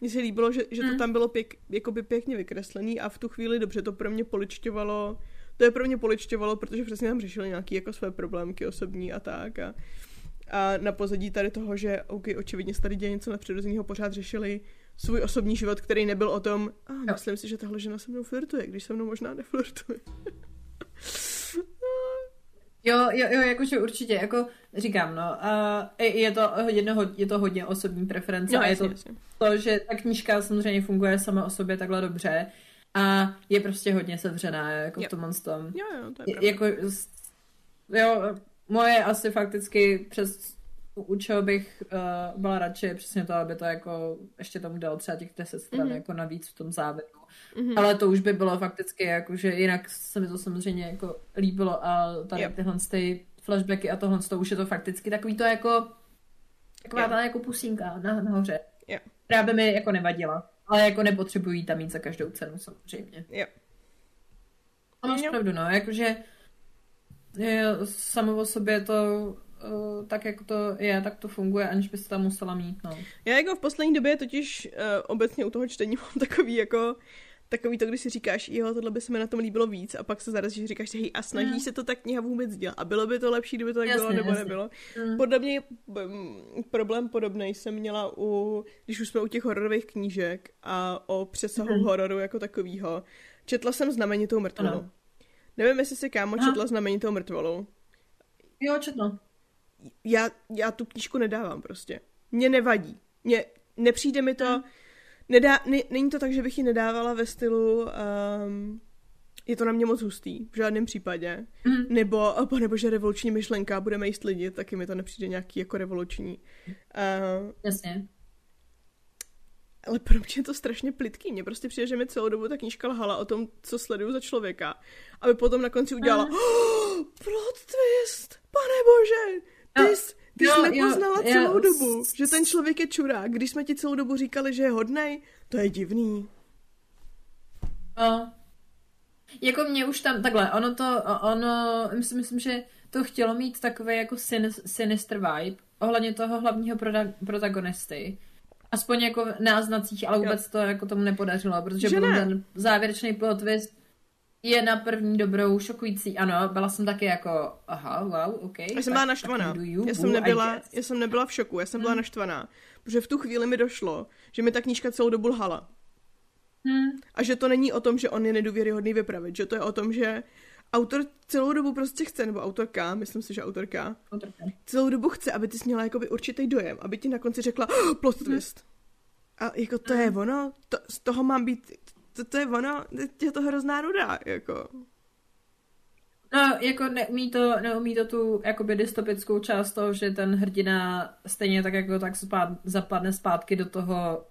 Mně se líbilo, že, že to Mm. tam bylo pěk, jakoby pěkně vykreslený a v tu chvíli dobře to pro mě poličťovalo. To je pro mě poličťovalo, protože přesně tam řešili nějaké jako své problémky osobní a tak. A, a na pozadí tady toho, že OK, očividně se tady děje něco nadpřirozeného, pořád řešili svůj osobní život, který nebyl o tom, a myslím si, že tahle žena se mnou flirtuje, když se mnou možná neflirtuje. Jo, jo, jo, jakože určitě, jako říkám, no, uh, je to jedno, je to hodně osobní preference Jo, a je jasně, to jasně. to, že ta knížka samozřejmě funguje sama o sobě takhle dobře a je prostě hodně sevřená, jako Jo. v tomhle tom. Jo, jo, to je pravda. Jako, jo, moje asi fakticky přes u čeho bych uh, byla radši, je přesně to, aby to jako ještě tomu dal třeba těch 10 stran Mhm. jako navíc v tom závěru. Mhm. Ale to už by bylo fakticky jako, že jinak se mi to samozřejmě jako líbilo a tady Jo. tyhle ty flashbacky a tohle to už je to fakticky takový to jako taková Jo. ta jako pusínka na, nahoře, Jo. která by mi jako nevadila. Ale jako nepotřebují tam mít za každou cenu samozřejmě. Jo. A máš Jo. pravdu, no, jakože je, samo o sobě to uh, tak, jak to je, tak to funguje, aniž bys tam musela mít, no. Já jako v poslední době totiž uh, obecně u toho čtení <laughs> mám takový jako takový to, když si říkáš, jo, tohle by se mi na tom líbilo víc a pak se zarazíš, říkáš, hej, a snaží Mm. se to tak kniha vůbec dělat a bylo by to lepší, kdyby to tak Jasně, bylo, nebo jasně. nebylo. Mm. Podle mě mm, problém podobný jsem měla u, když už jsme u těch hororových knížek a o přesahu Mhm. hororu jako takovýho. Četla jsem znamenitou mrtvolu. Ano. Nevím, jestli si kámo Aha. četla znamenitou mrtvolu. Jo, četno. Já, já tu knížku nedávám prostě. Mně nevadí. Mně, nepřijde mi to, Mm. nedá, ne, není to tak, že bych ji nedávala ve stylu, um, je to na mě moc hustý, v žádném případě. Mm. Nebo, oh, nebo že revoluční myšlenka, budeme jíst lidi, taky mi to nepřijde nějaký jako revoluční. Uh, Jasně. ale pro mě je to strašně plitký. Mně prostě přijde, že mi celou dobu ta knížka lhala o tom, co sleduju za člověka. Aby potom na konci udělala Mm. oh, plot twist, pane bože, ty Jo. jsi, ty Jo, jsi jo, nepoznala jo. celou dobu, že ten člověk je čurák. Když jsme ti celou dobu říkali, že je hodnej, to je divný. No. Jako mě už tam, takhle, ono to, ono, myslím, myslím, že to chtělo mít takový jako sin, sinister vibe ohledně toho hlavního proda, protagonisty. Aspoň jako náznacích, ale vůbec to jako tomu nepodařilo, protože Že potom ne. ten závěrečný plot twist je na první dobrou šokující. Ano, byla jsem taky jako, aha, wow, ok. Já jsem byla naštvaná. you, Já jsem nebyla, já jsem nebyla v šoku, já jsem byla Hmm. naštvaná. Protože v tu chvíli mi došlo, že mi ta knížka celou dobu lhala. Hm, A že to není o tom, že on je nedůvěryhodný vypravit, že to je o tom, že autor celou dobu prostě chce, nebo autorka, myslím si, že autorka, otrpě. celou dobu chce, aby ty jsi měla jakoby určitý dojem, aby ti na konci řekla oh, plot twist. A jako to je ono, to, z toho mám být, to, to je ono, je to hrozná nuda, jako. No, jako neumí to, neumí to tu jakoby dystopickou část toho, že ten hrdina stejně tak jako tak spát, zapadne zpátky do toho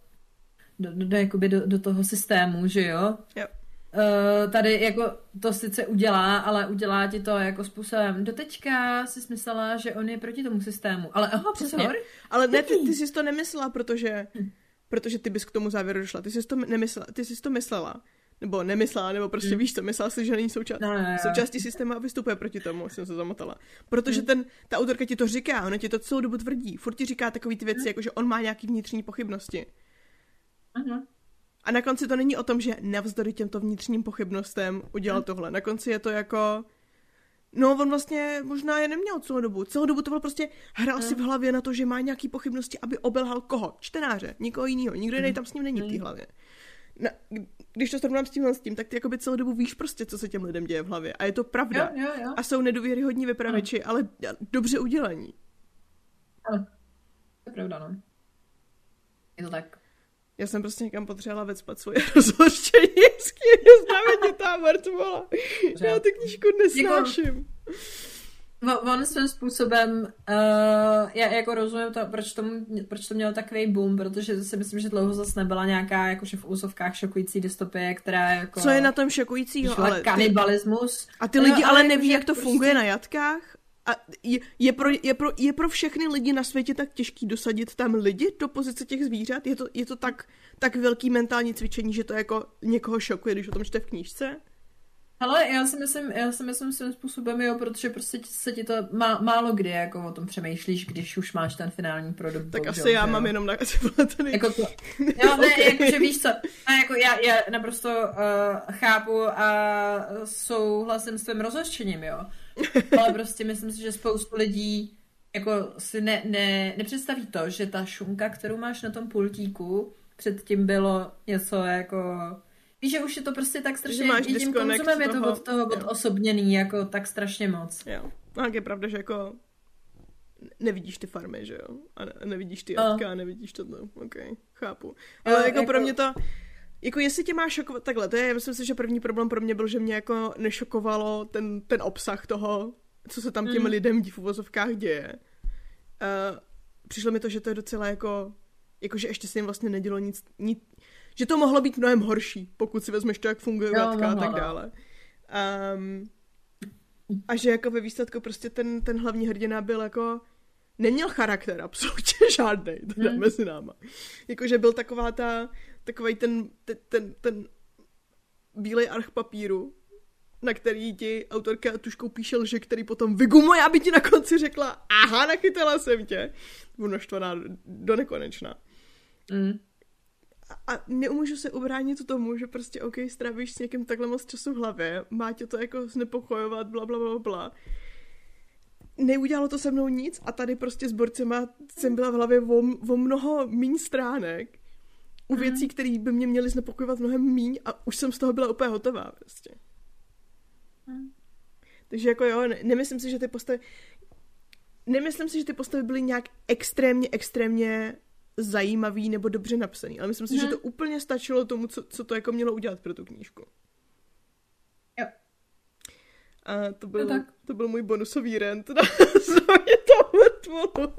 do, do, do, jakoby do, do toho systému, že jo? Jo. Uh, tady jako to sice udělá, ale udělá ti to jako způsobem. Doteďka si myslela, že on je proti tomu systému. Ale aha, Přesně. Ale ne, ty, ty jsi to nemyslela, protože, Hm. Protože ty bys k tomu závěru došla. Ty jsi to nemyslela, ty jsi to myslela. Nebo nemyslela, nebo prostě Hmm. víš co, myslela si, že není součást, No, no, no. součástí systému a vystupuje proti tomu, jsem se zamotala. Protože Hmm. ten, ta autorka ti to říká, ona ti to celou dobu tvrdí. Furt ti říká takový ty věci, jako že on má nějaký vnitřní pochybnosti. Aha. A na konci to není o tom, že navzdory těmto vnitřním pochybnostem udělal Hm. tohle. Na konci je to jako... No, on vlastně možná je neměl celou dobu. Celou dobu to bylo prostě, hrál si v hlavě na to, že má nějaký pochybnosti, aby obelhal koho? Čtenáře, nikoho jiného. Nikdo jiný tam s ním není v té Hmm. hlavě. Na, když to srovnám s tímhle s tím, tak ty jakoby celou dobu víš prostě, co se těm lidem děje v hlavě. A je to pravda. Jo, jo, jo. A jsou nedůvěryhodní vypravěči, ale dobře udělaní. Ano. To je pravda, no. Je to tak. Já jsem prostě někam potřebovala vecpat svoje <laughs> rozhořčení z knihy Znamenitá mrtvola. Já tu knížku nesnáším. O- On svým způsobem, uh, já jako rozumím to, proč, tomu, proč to mělo takový boom, protože si myslím, že dlouho zase nebyla nějaká jakože v úzovkách šokující dystopie, která jako... Co je na tom šokujícího, ale ty, kanibalismus. a ty No, lidi ale ale neví, jak to prostě- funguje na jatkách. A je, je, pro, je, pro, je pro všechny lidi na světě tak těžký dosadit tam lidi do pozice těch zvířat? Je to, je to tak, tak velký mentální cvičení, že to jako někoho šokuje, když o tom čte v knížce? Ale já si myslím, já si myslím svým způsobem, jo, protože prostě se ti to má, málo kdy jako o tom přemýšlíš, když už máš ten finální produkt. Tak bohužel, asi já jo. mám jenom na <laughs> jako to, Jo, <laughs> ne, okay. jakože víš co, ne, jako já, já naprosto uh, chápu a souhlasím s tvým rozhořčením, jo. Ale prostě myslím si, že spoustu lidí jako si ne, ne, nepředstaví to, že ta šunka, kterou máš na tom pultíku, předtím bylo něco jako Víš, že už je to prostě tak strašně, máš i tím konzumem je to od toho odosobněný, jako tak strašně moc. Jo. A je pravda, že jako nevidíš ty farmy, že jo? A ne, nevidíš ty jatka, a nevidíš to, no. ok, chápu. Ale jo, jako, jako pro mě to, jako jestli tě má šokovat, takhle, to je, já myslím si, že první problém pro mě byl, že mě jako nešokovalo ten, ten obsah toho, co se tam těm mm. lidem v uvozovkách děje. Uh, přišlo mi to, že to je docela jako, jakože ještě se jim vlastně nedělo nic, nic, že to mohlo být mnohem horší, pokud si vezmeš to, jak funguje letka a tak dále. Um, a že jako ve výsledku prostě ten, ten hlavní hrdina byl jako neměl charakter absolutně <laughs> žádný, teda hmm. mezi náma. Jakože byl taková ta, takový ten, ten, ten, ten bílej arch papíru, na který ti autorka tuškou píše lže, který potom vygumuje, aby ti na konci řekla, aha, nachytala jsem tě. Budu naštvaná do nekonečna. Mm a neumůžu se ubránit tomu, že prostě OK, strávíš s někým takhle moc času v hlavě, má tě to jako znepokojovat, bla, bla, bla, bla. Neudělalo to se mnou nic a tady prostě s borcema jsem byla v hlavě o, o mnoho míň stránek u mm. věcí, které by mě měly znepokojovat mnohem míň a už jsem z toho byla úplně hotová prostě. Mm. Takže jako jo, ne, nemyslím si, že ty postavy nemyslím si, že ty postavy byly nějak extrémně, extrémně zajímavý nebo dobře napsaný, ale myslím si, hmm. že mhm. to úplně stačilo tomu, co, co to jako mělo udělat pro tu knížku. Jo. A to byl, no to byl můj bonusový rent na <laughs> zóně toho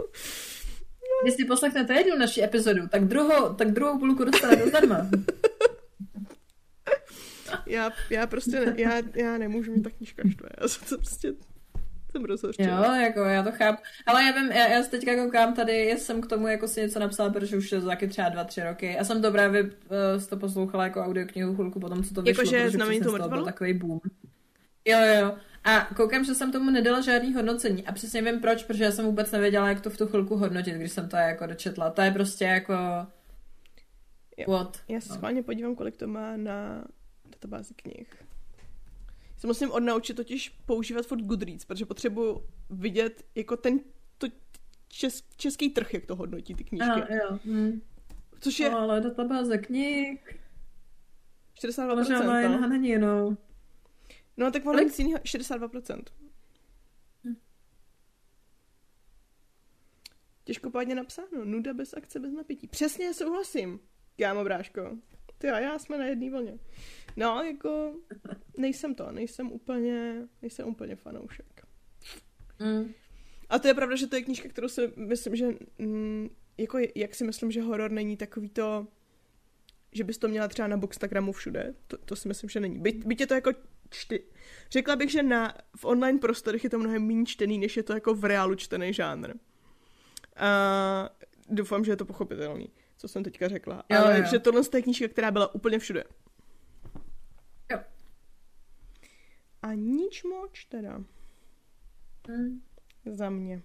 Když si poslechnete jednu naši epizodu, tak druhou, tak druhou půlku dostanete zdarma. <laughs> já, já prostě ne, já, já nemůžu mít ta knížka štve. Já se to prostě jsem rozhořčená. Jo, jako já to chápu. Ale já vím, já, já se teďka koukám tady, jsem k tomu jako si něco napsala, protože už je to taky třeba dva, tři roky. Já jsem to právě uh, to poslouchala jako audioknihu chvilku potom, co to vyšlo, jako, že znamení to byl takový boom. Jo, jo, jo. A koukám, že jsem tomu nedala žádný hodnocení a přesně vím proč, protože já jsem vůbec nevěděla, jak to v tu chvilku hodnotit, když jsem to jako dočetla. To je prostě jako... What? Já se no. schválně podívám, kolik to má na databázi knih se musím odnaučit totiž používat furt Goodreads, protože potřebuji vidět jako ten to čes, český trh, jak to hodnotí ty knížky. Aha, jo. Hmm. Což je... No, ale databáze knih... 62%. Možná no. není, no. No, tak ono nic 62%. Hm. Těžkopádně napsáno. Nuda bez akce, bez napětí. Přesně souhlasím, kámo bráško. Ty a já jsme na jedné vlně. No, jako nejsem to, nejsem úplně, nejsem úplně fanoušek. Mm. A to je pravda, že to je knížka, kterou si myslím, že mm, jako jak si myslím, že horor není takový to, že bys to měla třeba na Bookstagramu všude. To, to si myslím, že není. Byť, byť je to jako čty... Řekla bych, že na, v online prostorech je to mnohem méně čtený, než je to jako v reálu čtený žánr. A doufám, že je to pochopitelný, co jsem teďka řekla. Jo, Ale jo. že tohle je knížka, která byla úplně všude. A nič moc teda. Hmm. Za mě.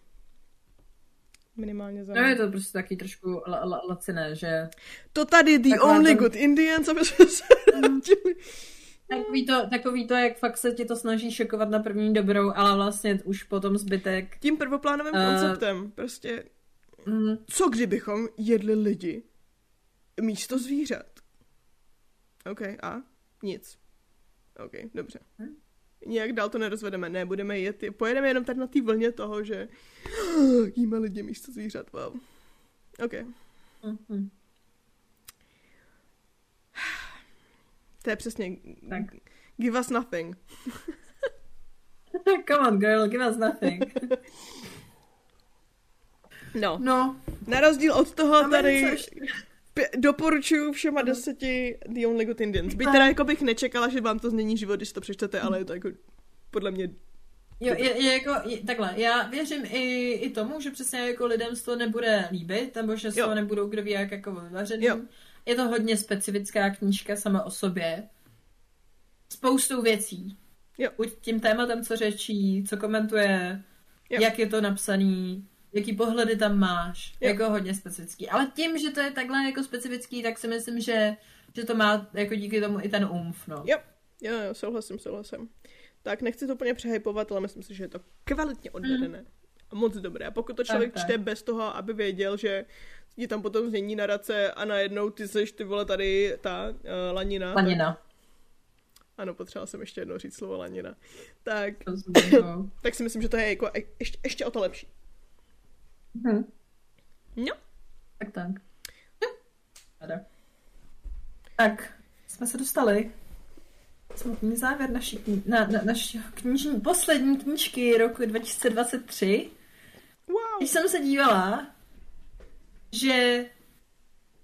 Minimálně za mě. No je to prostě taky trošku la, la, laciné, že... To tady the only to... good Indians, aby jsme se hmm. Takový to, takový to, jak fakt se ti to snaží šokovat na první dobrou, ale vlastně už potom zbytek... Tím prvoplánovým uh, konceptem, prostě... Mm. Co kdybychom jedli lidi místo zvířat? OK, a? Nic. OK, dobře. Hmm? nějak dál to nerozvedeme, ne, budeme jet, pojedeme jenom tak na té vlně toho, že <gasps> jíme lidi místo zvířat, wow. OK. Mm-hmm. To je přesně tak. give us nothing. <laughs> Come on, girl, give us nothing. <laughs> no. No. Na rozdíl od toho tady doporučuju všema deseti The Only Good Indians. Byť teda jako bych nečekala, že vám to změní život, když to přečtete, ale je to jako podle mě Jo, je, je jako, je, takhle, já věřím i, i tomu, že přesně jako lidem to nebude líbit, nebo že z toho nebudou kdo ví jak jako vyvařený. Je to hodně specifická knížka sama o sobě. Spoustou věcí Jo. Buď tím tématem, co řečí, co komentuje, Jo. jak je to napsaný, jaký pohledy tam máš, Jo. jako hodně specifický. Ale tím, že to je takhle jako specifický, tak si myslím, že, že to má jako díky tomu i ten umf, no. Jo, jo, jo, souhlasím, souhlasím. Tak nechci to úplně přehypovat, ale myslím si, že je to kvalitně odvedené. A moc dobré. A pokud to člověk tak. čte bez toho, aby věděl, že je tam potom změní narace a najednou ty seš ty vole tady ta uh, lanina. Tak, Planina. ano, potřebovala jsem ještě jednou říct slovo lanina. Tak, no. <coughs> tak si myslím, že to je jako e- ještě, ještě o to lepší. Hm, No, tak tak. Ada. Tak, jsme se dostali. Samotný závěr naší, kni- na, na, naší knižní, poslední knížky roku 2023. wow. Když jsem se dívala, že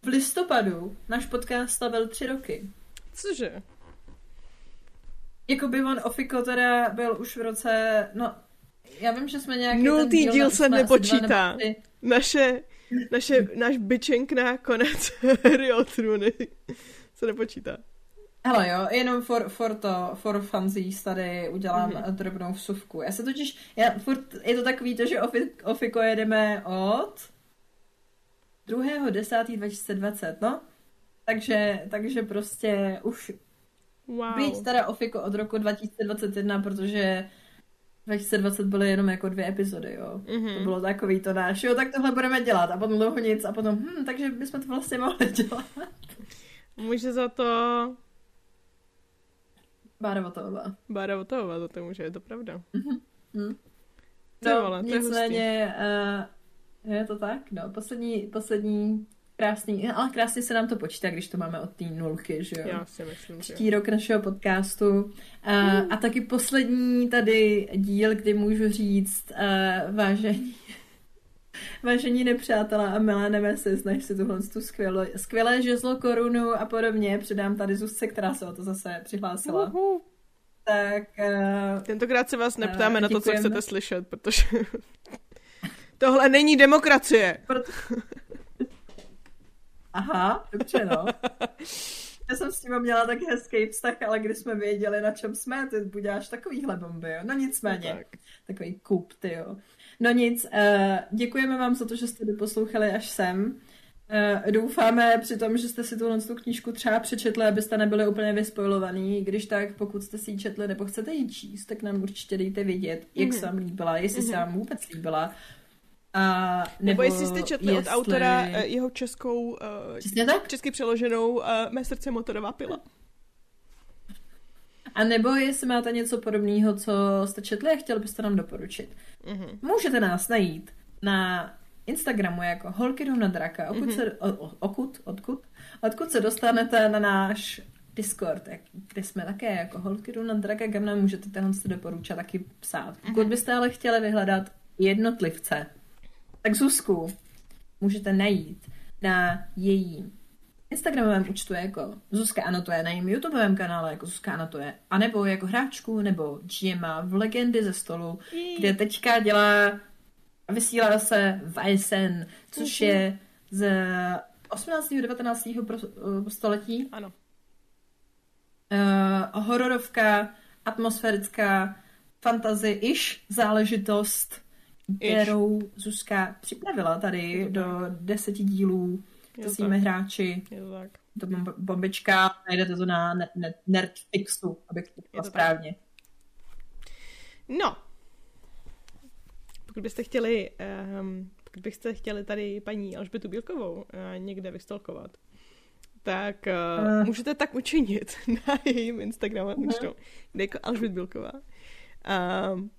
v listopadu náš podcast slavil tři roky. Cože? Jakoby on Ofiko teda byl už v roce, no, já vím, že jsme nějaký Nultý ten díl na- se nepočítá. Naše, naše, náš byčenk na konec <laughs> hry o trůny se nepočítá. Hele jo, jenom for, for to, for funsies tady udělám Mhm. mm-hmm. drobnou vsuvku. Já se totiž, já furt, je to takový to, že Ofi, Ofiko jedeme od 2.10.2020, no? Takže, takže prostě už Wow. Být teda Ofiko od roku 2021, protože 2020 byly jenom jako dvě epizody, jo. Mhm. To bylo takový to náš, jo, tak tohle budeme dělat a potom dlouho nic a potom, hm, takže bychom to vlastně mohli dělat. Může za to Bára Votová. Bára Votavová, za to může, je to pravda. Hm. Ty No, vole, to je nicméně, uh, je to tak, no, poslední, poslední krásný, ale krásně se nám to počítá, když to máme od té nulky, že jo. Já si myslím, že... třetí rok našeho podcastu. A, a taky poslední tady díl, kdy můžu říct, uh, vážení, <laughs> vážení nepřátelé a milé nemesis, než si tuhle tu skvělé, skvělé žezlo korunu a podobně předám tady Zuzce, která se o to zase přihlásila. Uhu. Tak uh, Tentokrát se vás neptáme Eh, na to, co chcete slyšet, protože tohle není demokracie. proto... Aha, dobře no. <laughs> Já jsem s tím měla tak hezký vztah, ale když jsme věděli, na čem jsme, ty budáš takovýhle bomby, jo. No nicméně. Tak. Takový kup, ty jo. No nic, uh, děkujeme vám za to, že jste doposlouchali až sem. Uh, doufáme přitom, že jste si tuhle tu knížku třeba přečetli, abyste nebyli úplně vyspojovaný. Když tak, pokud jste si ji četli nebo chcete ji číst, tak nám určitě dejte vědět, jak Mhm. se vám líbila, jestli se Mhm. vám vůbec líbila. A, nebo, Nebo jestli jste četli od jestli- autora eh, jeho českou, uh, Přesně tak. česky přeloženou uh, Mé srdce motorová pila. A nebo jestli máte něco podobného, co jste četli a chtěli byste nám doporučit. Mhm. Můžete nás najít na Instagramu jako holky jdou na draka. Okud Mhm. se, o, o, okud, odkud? Odkud se dostanete na náš Discord, jak- kde jsme také jako holky jdou na draka, kam nám můžete tenhle si doporučat taky psát. Mhm. Pokud byste ale chtěli vyhledat jednotlivce, tak Zuzku můžete najít na její Instagramovém účtu jako Zuzka anotuje, na jejím YouTubeovém kanále jako Zuzka anotuje, anebo jako hráčku, nebo GMA v Legendy ze stolu, kde teďka dělá a vysílá se v ISN, což je z 18. 19. pro- eh, století. Ano. Uh, hororovka, atmosférická, fantasy-ish záležitost, kterou Zuzka připravila tady do deseti dílů se to svými tak. hráči. Je to tak. To bomb- bombička, najdete to na ne- ne- Nerdfixu, abych to řekla to tak. správně. No. Pokud byste chtěli, um, pokud byste chtěli tady paní Alžbětu Bílkovou uh, někde vystolkovat, tak uh, Eh. můžete tak učinit <laughs> na jejím Instagramu Mhm. účtu, kde jako Alžbět Bílková. Um,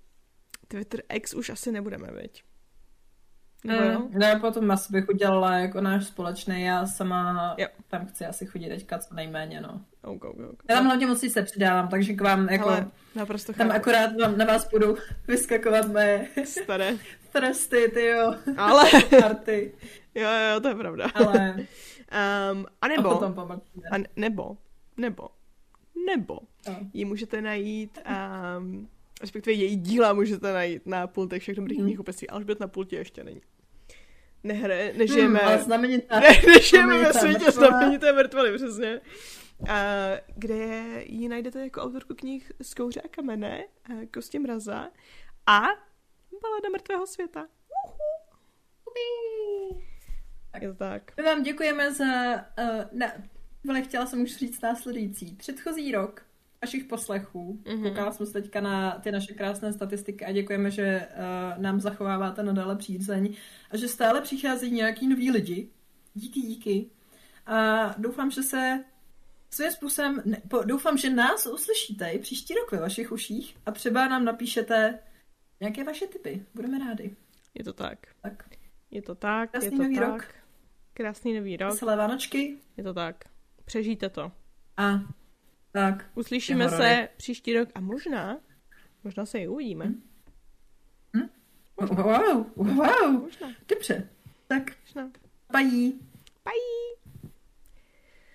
Twitter X už asi nebudeme, veď? Nebo jo? Mm, ne, potom asi bych udělala jako náš společný, já sama Jo. tam chci asi chodit teďka co nejméně, no. Ok, ok, ok. Já tam hlavně moc se přidávám, takže k vám jako, Ale naprosto tam chápu. akorát vám, na vás budou <laughs> vyskakovat moje Staré. <laughs> tresty, ty jo, Ale, <laughs> karty, jo, jo, to je pravda. ale Um, a a nebo, a ne- nebo, nebo, nebo, No. ji můžete najít, um, respektive její díla můžete najít na pultech všech dobrých Mhm. knihkupectví, Alžbět na pultě ještě není. Nehre, nežijeme, Hmm, ale znamenitá. <laughs> ne, nežijeme ve světě mrtvola. znamenité mrtvoly, přesně. kde ji najdete jako autorku knih Z kouře a kamene, Kostě mraza a Balada mrtvého světa. Tak. Je to tak. My vám děkujeme za... Uh, ne, ale chtěla jsem už říct následující. Předchozí rok vašich poslechů. Mhm. Mm-hmm. Koukala jsem se teďka na ty naše krásné statistiky a děkujeme, že uh, nám zachováváte nadále přízeň a že stále přicházejí nějaký noví lidi. Díky, díky. A doufám, že se svým způsobem, ne, po, doufám, že nás uslyšíte i příští rok ve vašich uších a třeba nám napíšete nějaké vaše typy. Budeme rádi. Je to tak. Tak. Je to tak, Krásný je to nový tak. rok. Krásný nový rok. Veselé Vánočky Je to tak. Přežijte to. a tak. Uslyšíme se příští rok a možná, možná se i uvidíme. Hm? Wow, wow, Možná, dobře. Tak, možná. pají. Bye!